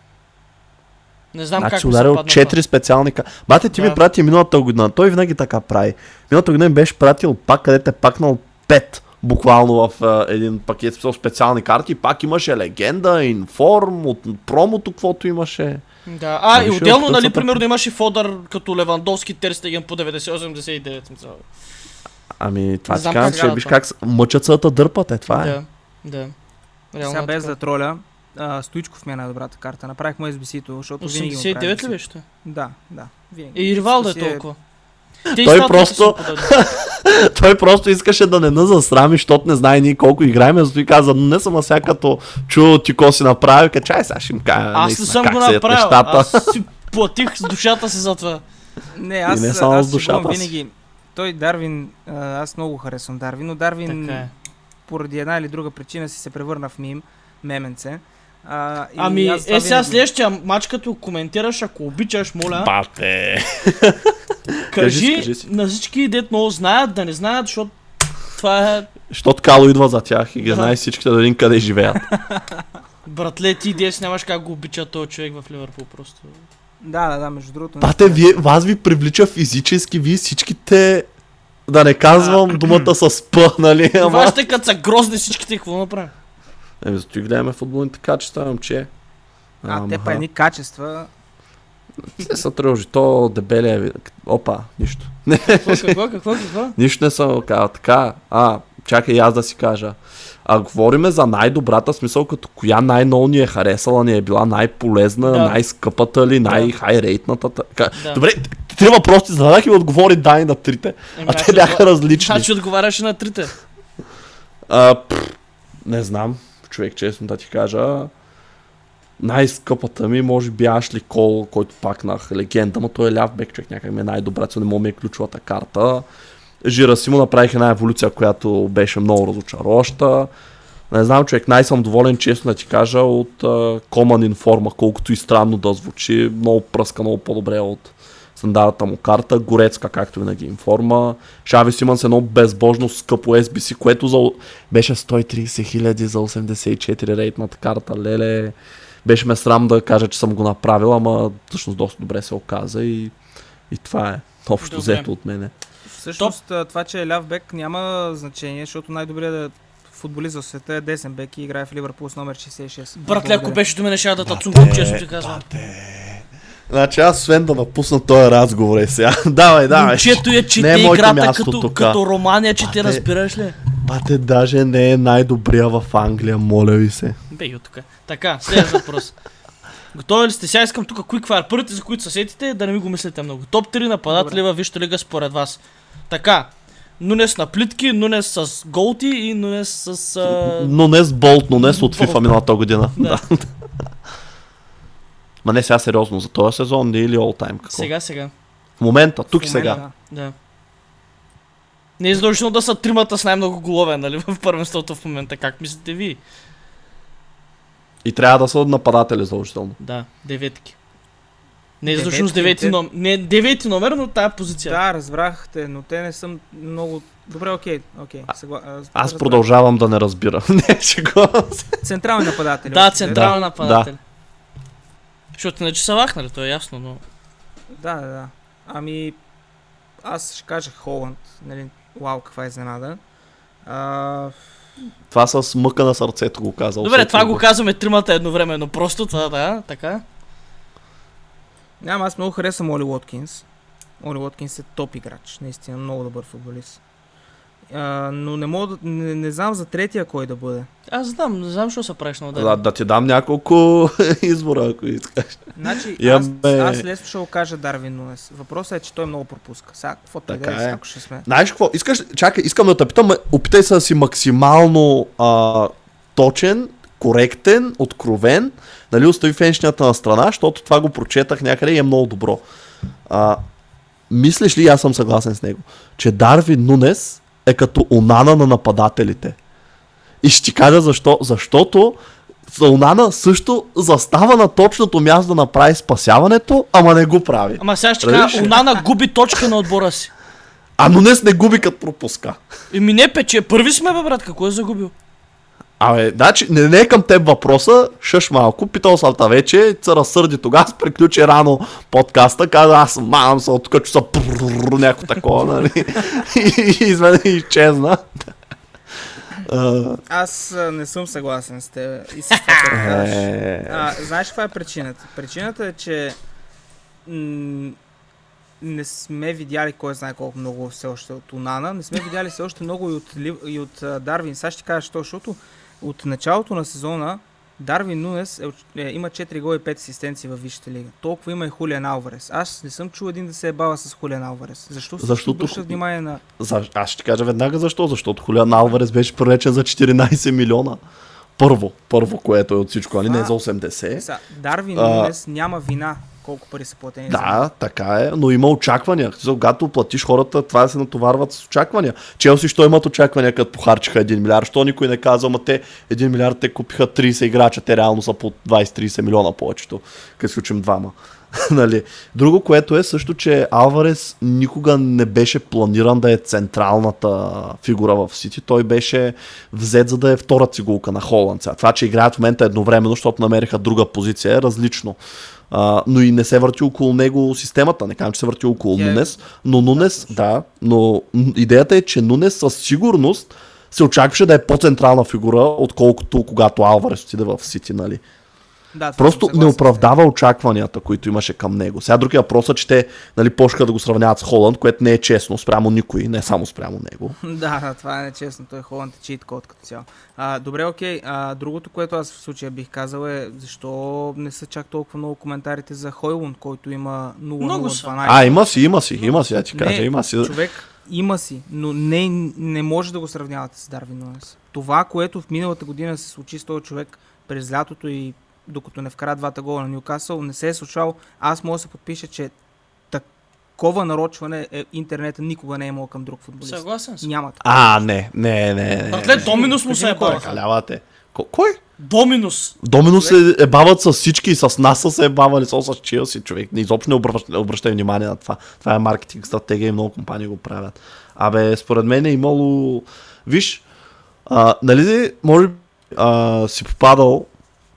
Не знам Значи как ударил падна 4 специални. Бате, ти Да. ми прати миналата година. Той винаги така прави. Миналата година ми беше пратил пак, където е пакнал 5 буквално в а, един пакет с специални карти. Пак имаше легенда, информ, от промото, каквото имаше. Да. А, и Виж, отделно, нали, примерно имаше Фодър като Левандовски Терстеген по 90-89. мисля. Ами, това ти казвам, че виж как мъчат се да дърпат, е това е. Да, да. Реално Сега без така. да троля, а, Стоичков ми е най-добрата карта. Направих му SBC-то, защото винаги го правя 89 ли SBC. беше? Да, да. Винаги. И Ривалдо е толкова. Те Той и просто-. Той просто искаше да не на засрами, защото не знае ние колко играем, зато и каза, не съм а сега като чу ти ко си направил, ка чай сега ще им кажа Аз не съм го направил. нещата. Аз си платих с душата си за това. Не, аз, не само аз с душата си. винаги. Той Дарвин, аз много харесвам Дарвин, но Дарвин Така е. Поради една или друга причина си се превърна в мим, меменце. А, и Ами, е сега винаги- следващия матч, като коментираш, ако обичаш, моля, Бате. кажи, кажи, кажи си. на всички, дет много знаят, да не знаят, защото това е... Защото Кало идва за тях и ги знае всичките да видим къде живеят. Братле, ти дес нямаш как го обича този човек в Ливърпул просто. Да, да, да, между другото. Бате, вие, вас ви привлича физически, вие всичките, да не казвам думата с П, нали? Ама... ще като са грозни всичките, какво направим? Еми, зато и гледаме футболните качества, момче. А, те па едни качества. Те са тръжи, то дебеле е. Опа, нищо. Какво, какво, какво, какво? Нищо не съм казал. Така, а, чакай и аз да си кажа. А говориме за най-добрата смисъл, като коя най-много ни е харесала, ни е била най-полезна, Да. най-скъпата ли, най-хайрейтната. Да. Добре, три въпроси зададах и отговори Дани на трите, Еми, а аз те бяха различни. Значи отговаряше на трите. А, пф, не знам, човек, честно да ти кажа. Най-скъпата ми, може би Ашли Кол, който пакнах легенда, но той е ляв бек човек, някак ми е най-добра, не мога ми е ключовата карта. Жира си му направих една еволюция, която беше много разочароваща. Не знам, човек, най съм доволен, честно да ти кажа, от uh, Common Informa, колкото и странно да звучи. Много пръска, много по-добре от стандартната му карта. Горецка, както винаги информа. Шави Симънс едно безбожно скъпо SBC, което за... беше 130 хиляди за 84 рейтната карта. Леле, беше ме срам да кажа, че съм го направил, ама всъщност доста добре се оказа и, и това е общо Добре. взето от мене. Всъщност това, че е ляв бек няма значение, защото най-добрият футболист в света е десен бек и играе в Ливърпул с номер 66. Братле, ако беше до мене, ще да тацунгам, често ти казвам. Значи аз освен да напусна този разговор е сега. давай, давай. Момчето я чете Не е играта място като, тука. като романия, че те Бате. разбираш ли? Бате, даже не е най-добрия в Англия, моля ви се. Бе, и тук. Така, следващ въпрос. Готови ли сте? Сега искам тук Quick Fire. Първите, за които се сетите, да не ми го мислите много. Топ 3 нападатели във Висшата лига според вас. Така. Нунес на плитки, Нунес с голти и Нунес с... А... Но не с Болт, но не с от FIFA миналата година. Да. Ма не сега сериозно, за този сезон не или all time? Какво? Сега, сега. В момента, тук и сега. Да. Не е задължително да са тримата с най-много голове, нали, в първенството в момента. Как мислите ви? И трябва да са нападатели задължително. Да, деветки. Не е с девети номер. Не, девети номер, но тая позиция. Да, разбрах те, но те не са много... Добре, окей, окей. Съгла... Аз разбрах. продължавам да не разбирам. не, шегувам се. Централни нападатели. Да, общо взето. централен Да, нападател. Защото иначе са вахнали, то е ясно, но... Да, да, да. Ами, аз ще кажа Холанд, нали, вау, каква изненада. А, Това с мъка на сърцето го казал. Добре, това го казваме тримата едновременно. Просто това, да, така. Няма, аз много харесвам Оли Уоткинс. Оли Уоткинс е топ играч, наистина много добър футболист. А, но не мога да, не, не знам за третия кой да бъде. Аз знам, не знам, защо се правиш на Да, удар. да ти дам няколко избора, ако искаш. Значи, аз, Имаме- аз лесно ще го кажа Дарвин Нунес. Въпросът е, че той много пропуска. Сега, каквото и Така да е, ако ще сме. Знаеш какво? Искаш, чакай, искам да те питам, опитай се да си максимално а, точен, коректен, откровен, нали, остави феншнята на страна, защото това го прочетах някъде и е много добро. А, мислиш ли, аз съм съгласен с него, че Дарвин Нунес е като Онана на нападателите? И ще ти кажа защо. Защото за Онана също застава на точното място да направи спасяването, ама не го прави. Ама сега ще кажа? Онана губи точка на отбора си. А Нунес не губи като пропуска. Еми не пече, първи сме бе брат, какво е загубил? Абе, значи, не, не е към теб въпроса, шъш малко, питал съм та вече, се разсърди тогава, приключи рано подкаста, каза, аз съм мам се от тук, че са някакво такова, нали, и, и изведнъж изчезна. Аз не съм съгласен с теб и с това, което е, А, знаеш каква е причината? Причината е, че не сме видяли кой знае колко много все още от Унана. Не сме видяли все още много и от, и от Дарвин. Сега ще кажа, що, защото от началото на сезона Дарвин Нунес е, е, има 4 гола и 5 асистенции във Висшата лига. Толкова има и Хулиан Алварес. Аз не съм чул един да се е бава с Хулиан Алварес. Защо се Защото- обръщат внимание на... за, аз ще кажа веднага защо, защото Хулиан Алварес беше привлечен за 14 милиона. Първо, първо, което е от всичко, али не за 80. Са, Дарвин А. Нунес няма вина колко пари са платени за. Да, така е, но има очаквания. За Когато платиш хората, това се натоварват с очаквания. Челси, що имат очаквания, като похарчиха 1 милиард? Що никой не казва, ама те 1 милиард те купиха 30 играча, те реално са по 20-30 милиона повечето, като изключим двама. нали? Друго, което е също, че Алварес никога не беше планиран да е централната фигура в Сити. Той беше взет за да е втора цигулка на Холанд. Сега, Това, че играят в момента едновременно, защото намериха друга позиция, е различно. А, но и не се върти около него системата. Не казвам, че се върти около Тя е- Нунес, но Нунес, да, но идеята е, че Нунес със сигурност се очакваше да е по-централна фигура, отколкото когато Алварес отиде в Сити, нали? Да, Просто не оправдава очакванията, които имаше към него. Сега другия въпрос е, че те нали, почнаха да го сравняват с Холанд, което не е честно спрямо никой, не само спрямо него. Да, да, това е нечестно. Той Холанд е чит код като цяло. А, добре, окей. А, другото, което аз в случая бих казал е, защо не са чак толкова много коментарите за Хойлунд, който има 0 Много 0 са. 12. А, има си, има си, има си, я ти кажа, Не, има си. Човек има си, но не, не може да го сравнявате с Дарвин Нунес. Това, което в миналата година се случи с този човек през лятото и докато не вкара двата гола на Ньюкасъл, не се е случвало. Аз мога да се подпиша, че так, такова нарочване е, интернета никога не е имал към друг футболист. Съгласен съм. Няма така. А, не, не, не. не. Братле, Доминус му се е. Ко- Кой? Доминус. Домино се е бават с всички и с нас са се е бавали, со с Челси, човек. Не, изобщо не обръщай, обръщай внимание на това. Това е маркетинг стратегия и много компании го правят. Абе, според мен е имало... Виж, а, нали, може а, си попадал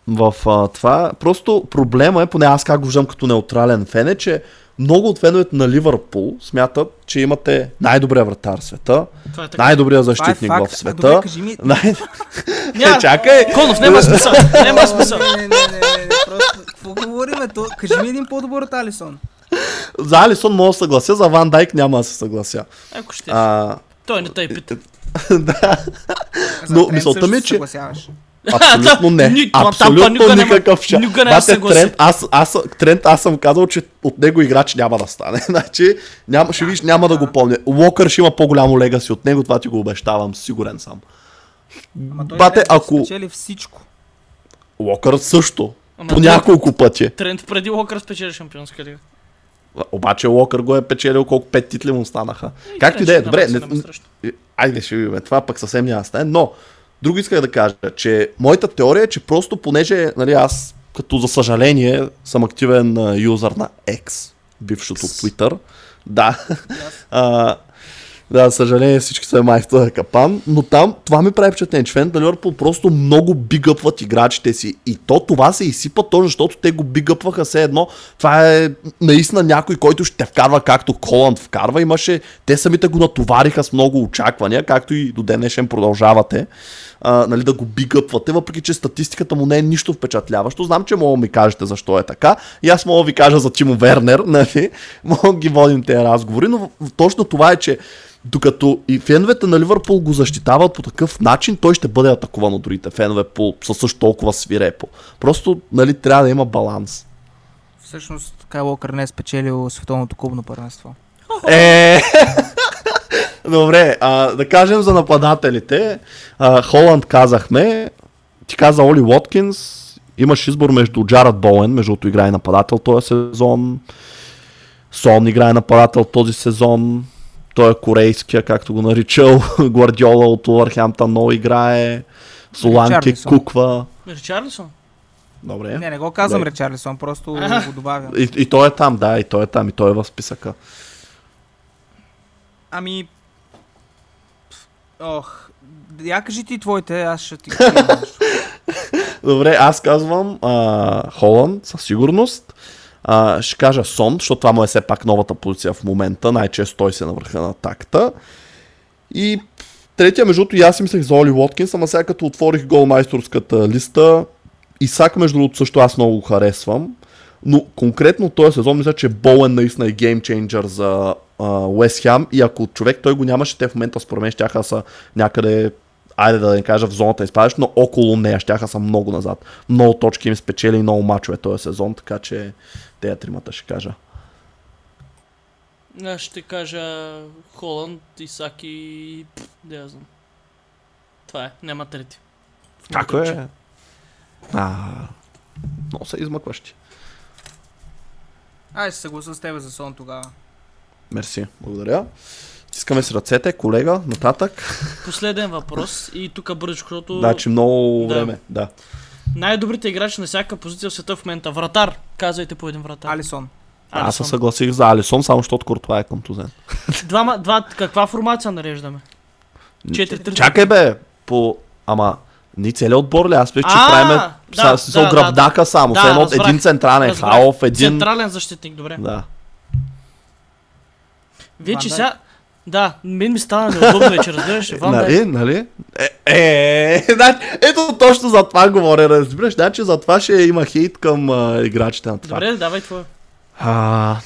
в а, това. Просто проблема е, поне аз как го виждам като неутрален фен, е, че много от феновете на Ливърпул смятат, че имате най-добрия вратар в света, е най-добрия е защитник факт. в А, света. Добре, кажи ми... Най... Няма. Чакай! Конов, няма смисъл. Няма смисъл. Не, не, не, не, просто какво говориме? То, кажи ми един по-добър от Алисон. За Алисон мога да съглася, за Ван Дайк няма да се съглася. Ако ще. А, Той не тъй пита. да, За Но мисълта ми е, се че- съгласяваш. Абсолютно не. Ни- Абсолютно никога никакъв шанс. никога се Бате. Трент, аз, аз, Трент, аз съм казал, че от него играч няма да стане. значи, няма, ще видиш, няма да го помня. Локър ще има по-голямо легаси от него, това ти го обещавам, сигурен съм. Ама той Бате, ако- спечели всичко. Локър също. Ама По няколко пъти. Трент преди Локър спечели шампионска лига. Обаче Локър го е печелил колко пет титли му станаха. Както и да е, добре. Не. Айде ще видим, това пък съвсем няма стане, но друго исках да кажа, че моята теория е, че просто понеже нали, аз като за съжаление съм активен юзър на X, бившото Twitter, да, а, да, съжаление всички са май в този капан, но там това ми прави впечатление, че феновете на Ливърпул просто много бигъпват играчите си и то това се изсипа то, защото те го бигъпваха все едно. Това е наистина някой, който ще вкарва както Холанд вкарва. Имаше, те самите го натовариха с много очаквания, както и до ден днешен продължавате. А, нали, да го бигъпвате, въпреки че статистиката му не е нищо впечатляващо. Знам, че мога ми кажете защо е така. И аз мога ви кажа за Тимо Вернер, нали? Мога ги водим тези разговори, но точно това е, че докато и феновете на Ливърпул го защитават по такъв начин, той ще бъде атакуван от другите фенове по, със също толкова свирепо. Просто нали, трябва да има баланс. Всъщност Кай Локър не е спечелил световното клубно първенство. Е, Добре, а, да кажем за нападателите. А, Холанд казахме, ти каза Оли Уоткинс, имаш избор между Джаред Боуен, между другото играе нападател този сезон, Сон играе нападател този сезон, той е корейския, както го наричал, Гвардиола от Уърхемптън много играе, Ричарлисон. куква. Ричарлисон? Добре. Не, не го казвам Добре. Речарлисон, просто Аха. го добавям. И, и той е там, да, и той е там, и той е в списъка. Ами... Ох, я кажи ти твоите, аз ще ти. Добре, аз казвам а, Холанд със сигурност. А, ще кажа Сон, защото това му е все пак новата позиция в момента. Най-често той се е на върха на такта. И третия, между другото, и аз си мислех за Оли Уоткинс, ама сега като отворих голмайсторската листа, Исак, между другото, също аз много го харесвам. Но конкретно този сезон мисля, че Боуен наистина е геймчейнджър за Уест Хем и ако човек той го нямаше, те в момента според мен щяха да са някъде айде да не кажа в зоната изпадаш, но около нея щяха са много назад. Много точки им спечели, много мачове този сезон, така че тези тримата ще кажа. Аз ще кажа Холанд, Исак и... пф, Да я знам. Това е, няма трети. Моите е? А, много са измъкващи. Ай, ще се съгласа с тебе за сон тогава. Мерси, благодаря. Стискаме с ръцете, колега, нататък. Последен въпрос и тук бързичко, защото Да, че много Да. време. Да. най-добрите играчи на всяка позиция в света в момента. Вратар. Казвайте по един вратар. Алисон. Аз се Алисон. съгласих за Алисон, само защото Куртова е контузен. Двама, два, каква формация нареждаме? 4-3. Чакай бе, по... Ама, ни целият отбор ли? Аз мисля, че правиме да, с, с да, да, гръбнака само. да, едно, разбрах. един централен Разбрах. халов, един... Централен защитник, добре. Да. Вие, че Ван сега... Да, мен ми стана неудобно вече, разбираш. Ван нали, Дайк. нали? Е, е, е, значи, ето точно за това говоря, разбираш. Значи за това ще има хейт към а, играчите на това. Добре, давай твоя. А,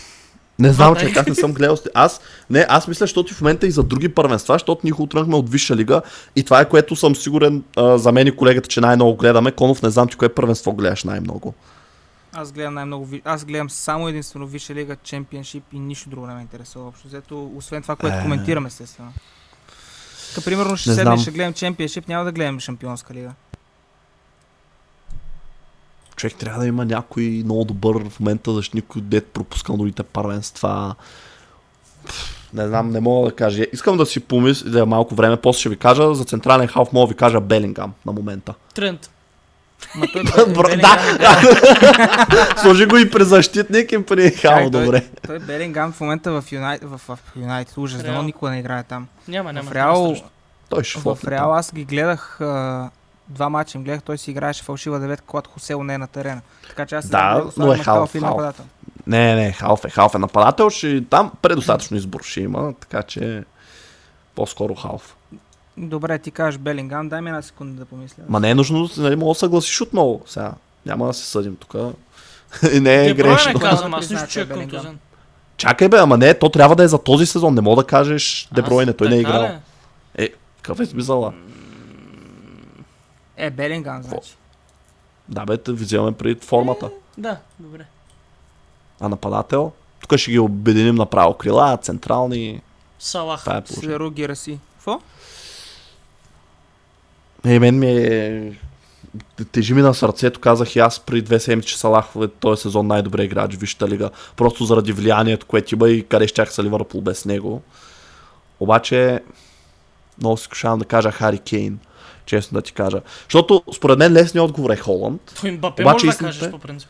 не знам, че аз не съм гледал. Аз, не, аз мисля, защото в момента и за други първенства, защото ние утрънахме от Висша лига и това е което съм сигурен а, за мен и колегата, че най-много гледаме. Конов, не знам ти кое първенство гледаш най-много. Аз гледам най-много. Аз гледам само единствено Висша лига, Чемпионшип и нищо друго не ме интересува общо. Взето, освен това, което Е. коментирам, естествено. Така, примерно, ще знам. ще гледам Чемпионшип, няма да гледам Шампионска лига. Човек трябва да има някой много добър в момента защитник, който дет пропускал другите първенства. Не знам, не мога да кажа. Искам да си помисля да е малко време, после ще ви кажа. За централен халф мога да ви кажа Белингам на момента. Тренд. Да, Сложи го и при защитник и при хао, добре. Той Белингам в момента в Юнайтед, в, Юнайтед, ужас, дано никога не играе там. Няма, няма. в Реал. Той ще в Реал аз ги гледах, а, два мача им гледах, той си играеше фалшива деветка, когато Хосело не е на терена. Така че аз Да, знам, но е халф, и халф. нападател. Не, не, халф е, халф е нападател, ще, там предостатъчно избор ще има, така че по-скоро халф. Добре, ти кажеш Белингам, дай ми една секунда да помисля. Ма не е нужно, нали, мога да съгласиш отново. Сега, няма да се съдим тук. Не е Те грешно. правилно казвам, аз нищо, че е контузен. Чакай бе, ама не, то трябва да е за този сезон. Не мога да кажеш Дебройне, той не е играл. ли? Какъв е смисъла? Е, Белингам, значи. Да бе, те вземаме преди формата. Да, добре. А нападател? Тук ще ги обединим направо. Крила, централни. Салах. Е. Слеру Гираси. Какво? Е, мен ми е... Тежи ми на сърцето, казах и аз преди две седмици, че Салах е този сезон най-добре играч в Висшата лига. Просто заради влиянието, което има и къде щях са Ливърпул без него. Обаче, много се изкушавам да кажа Хари Кейн. Честно да ти кажа. Защото според мен лесният отговор е Холанд. Мбапе може да истината е- кажеш по принцип.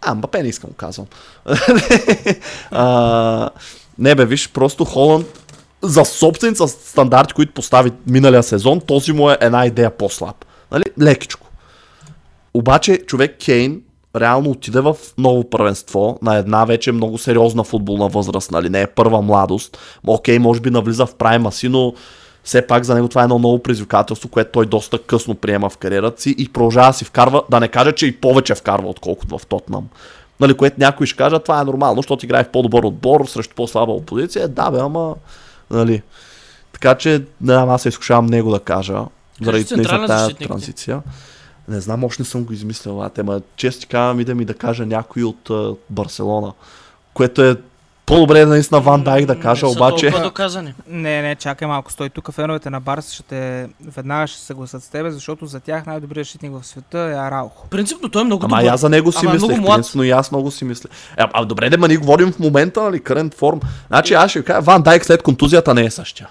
А, Мбапе не искам казвам. а, не бе, виж, просто Холанд за собствените стандарти, които постави миналия сезон, този му е една идея по-слаб. Нали? Лекичко. Обаче човек Кейн реално отиде в ново първенство на една вече много сериозна футболна възраст, нали? Не е първа младост. Окей, може би навлиза в прайма си, но все пак за него това е едно ново предизвикателство, което той доста късно приема в кариерата си и продължава да си вкарва, да не кажа, че и повече вкарва, отколкото в Тотнам. Нали, което някой ще каже, това е нормално, защото играе в по-добър отбор срещу по-слаба опозиция. Да, бе, ама, нали. Така че, знам, аз се изкушавам него да кажа, заради наистина тази транзиция. Не знам, още не съм го измислил, а тема. Често ти казвам, идем и да кажа някой от uh, Барселона, което е по-добре наистина Ван Дайк да кажа, Не са обаче... толкова доказани. Не, не, чакай малко, стой тук. Феновете на Барс ще те веднага ще се съгласат с теб, защото за тях най-добрият защитник в света е Араухо. Принципно той е много Ама добър. и аз за него си Ама е мислех, принципно и аз много си мисля. А, а добре, да ма ние говорим в момента, нали, current форм. Значи аз ще кажа, Ван Дайк след контузията не е същия.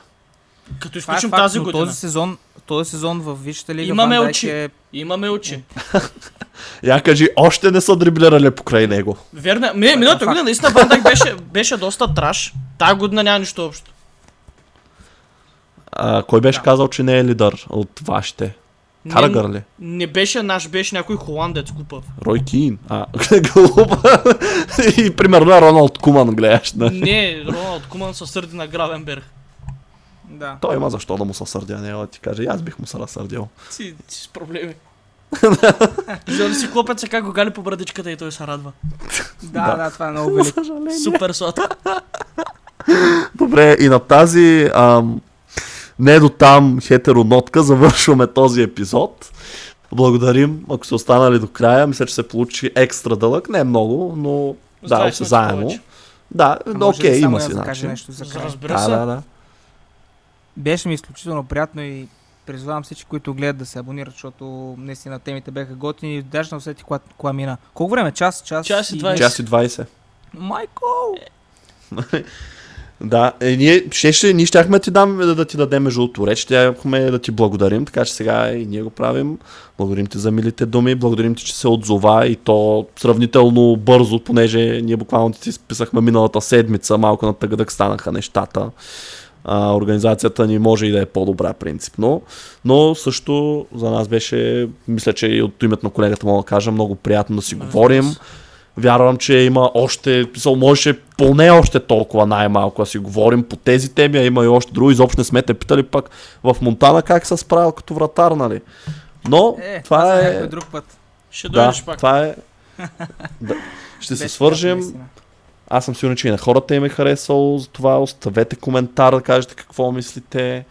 Като е изключим тази година. Този сезон, този сезон в Висшата лига Имаме Ван Дайк очи. е... Имаме очи. Я кажи, още не са дриблирали покрай него. Верно. е. Ми, миналата факт. година наистина Ван Дайк беше, беше доста траш. Тая година няма нищо общо. А, кой беше Да. казал, че не е лидер от вашите? Карагър ли? Не беше наш, беше някой холандец глупав. Рой Кин. А, глупа. И примерно е Роналд Куман гледаш. Да. Не, Роналд Куман се сърди на Гравенберг. Да. Той има защо да му се сърдя, не да ти каже. И Аз бих му се разсърдил. Си, си с проблеми. Ли си клопеца как го гали по брадичката и той се радва. Да, да, това е много велико. Супер сладко. Добре, и на тази ам, не до там хетеронотка завършваме този епизод. Благодарим, ако сте останали до края. Мисля, че се получи екстра дълъг. Не много, но да, се повече. Да, А да, окей, само има си да начин. нещо за края? разбира Да, се. да, да. Беше ми изключително приятно и призвавам всички, които гледат да се абонират, защото наистина темите бяха готини. Даже не усети кога, кога мина. Колко време? Час? Час, Час и 20. Час и 20. Майко! Да, е, ние, ще, ще, ние щяхме ти дам, да, да ти дадем жълто реч, щяхме да ти благодарим, така че сега и ние го правим. Благодарим ти за милите думи, благодарим ти, че се отзова и то сравнително бързо, понеже ние буквално ти списахме миналата седмица, малко на тъгъдък станаха нещата. А, организацията ни може и да е по-добра принципно, но също за нас беше, мисля, че и от името на колегата мога да кажа, много приятно да си Разбира говорим. Вярвам, че има още, можеше поне още толкова най-малко да си говорим по тези теми, а има и още други. Изобщо не сме те питали пък в Монтана как се справил като вратар, нали? Но Е, това е... някой друг път. Ще Да, дойдеш пак. това е... да. Ще се свържем. наистина. Аз съм сигурен, че и на хората им е харесало за това. Оставете коментар да кажете какво мислите.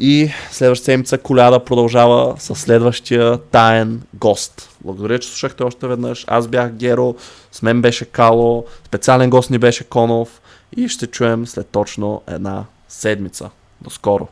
И следващата седмица Коляда продължава с следващия таен гост. Благодаря, че слушахте още веднъж. Аз бях Геро, с мен беше Кало, специален гост ни беше Конов и ще чуем след точно една седмица. До скоро!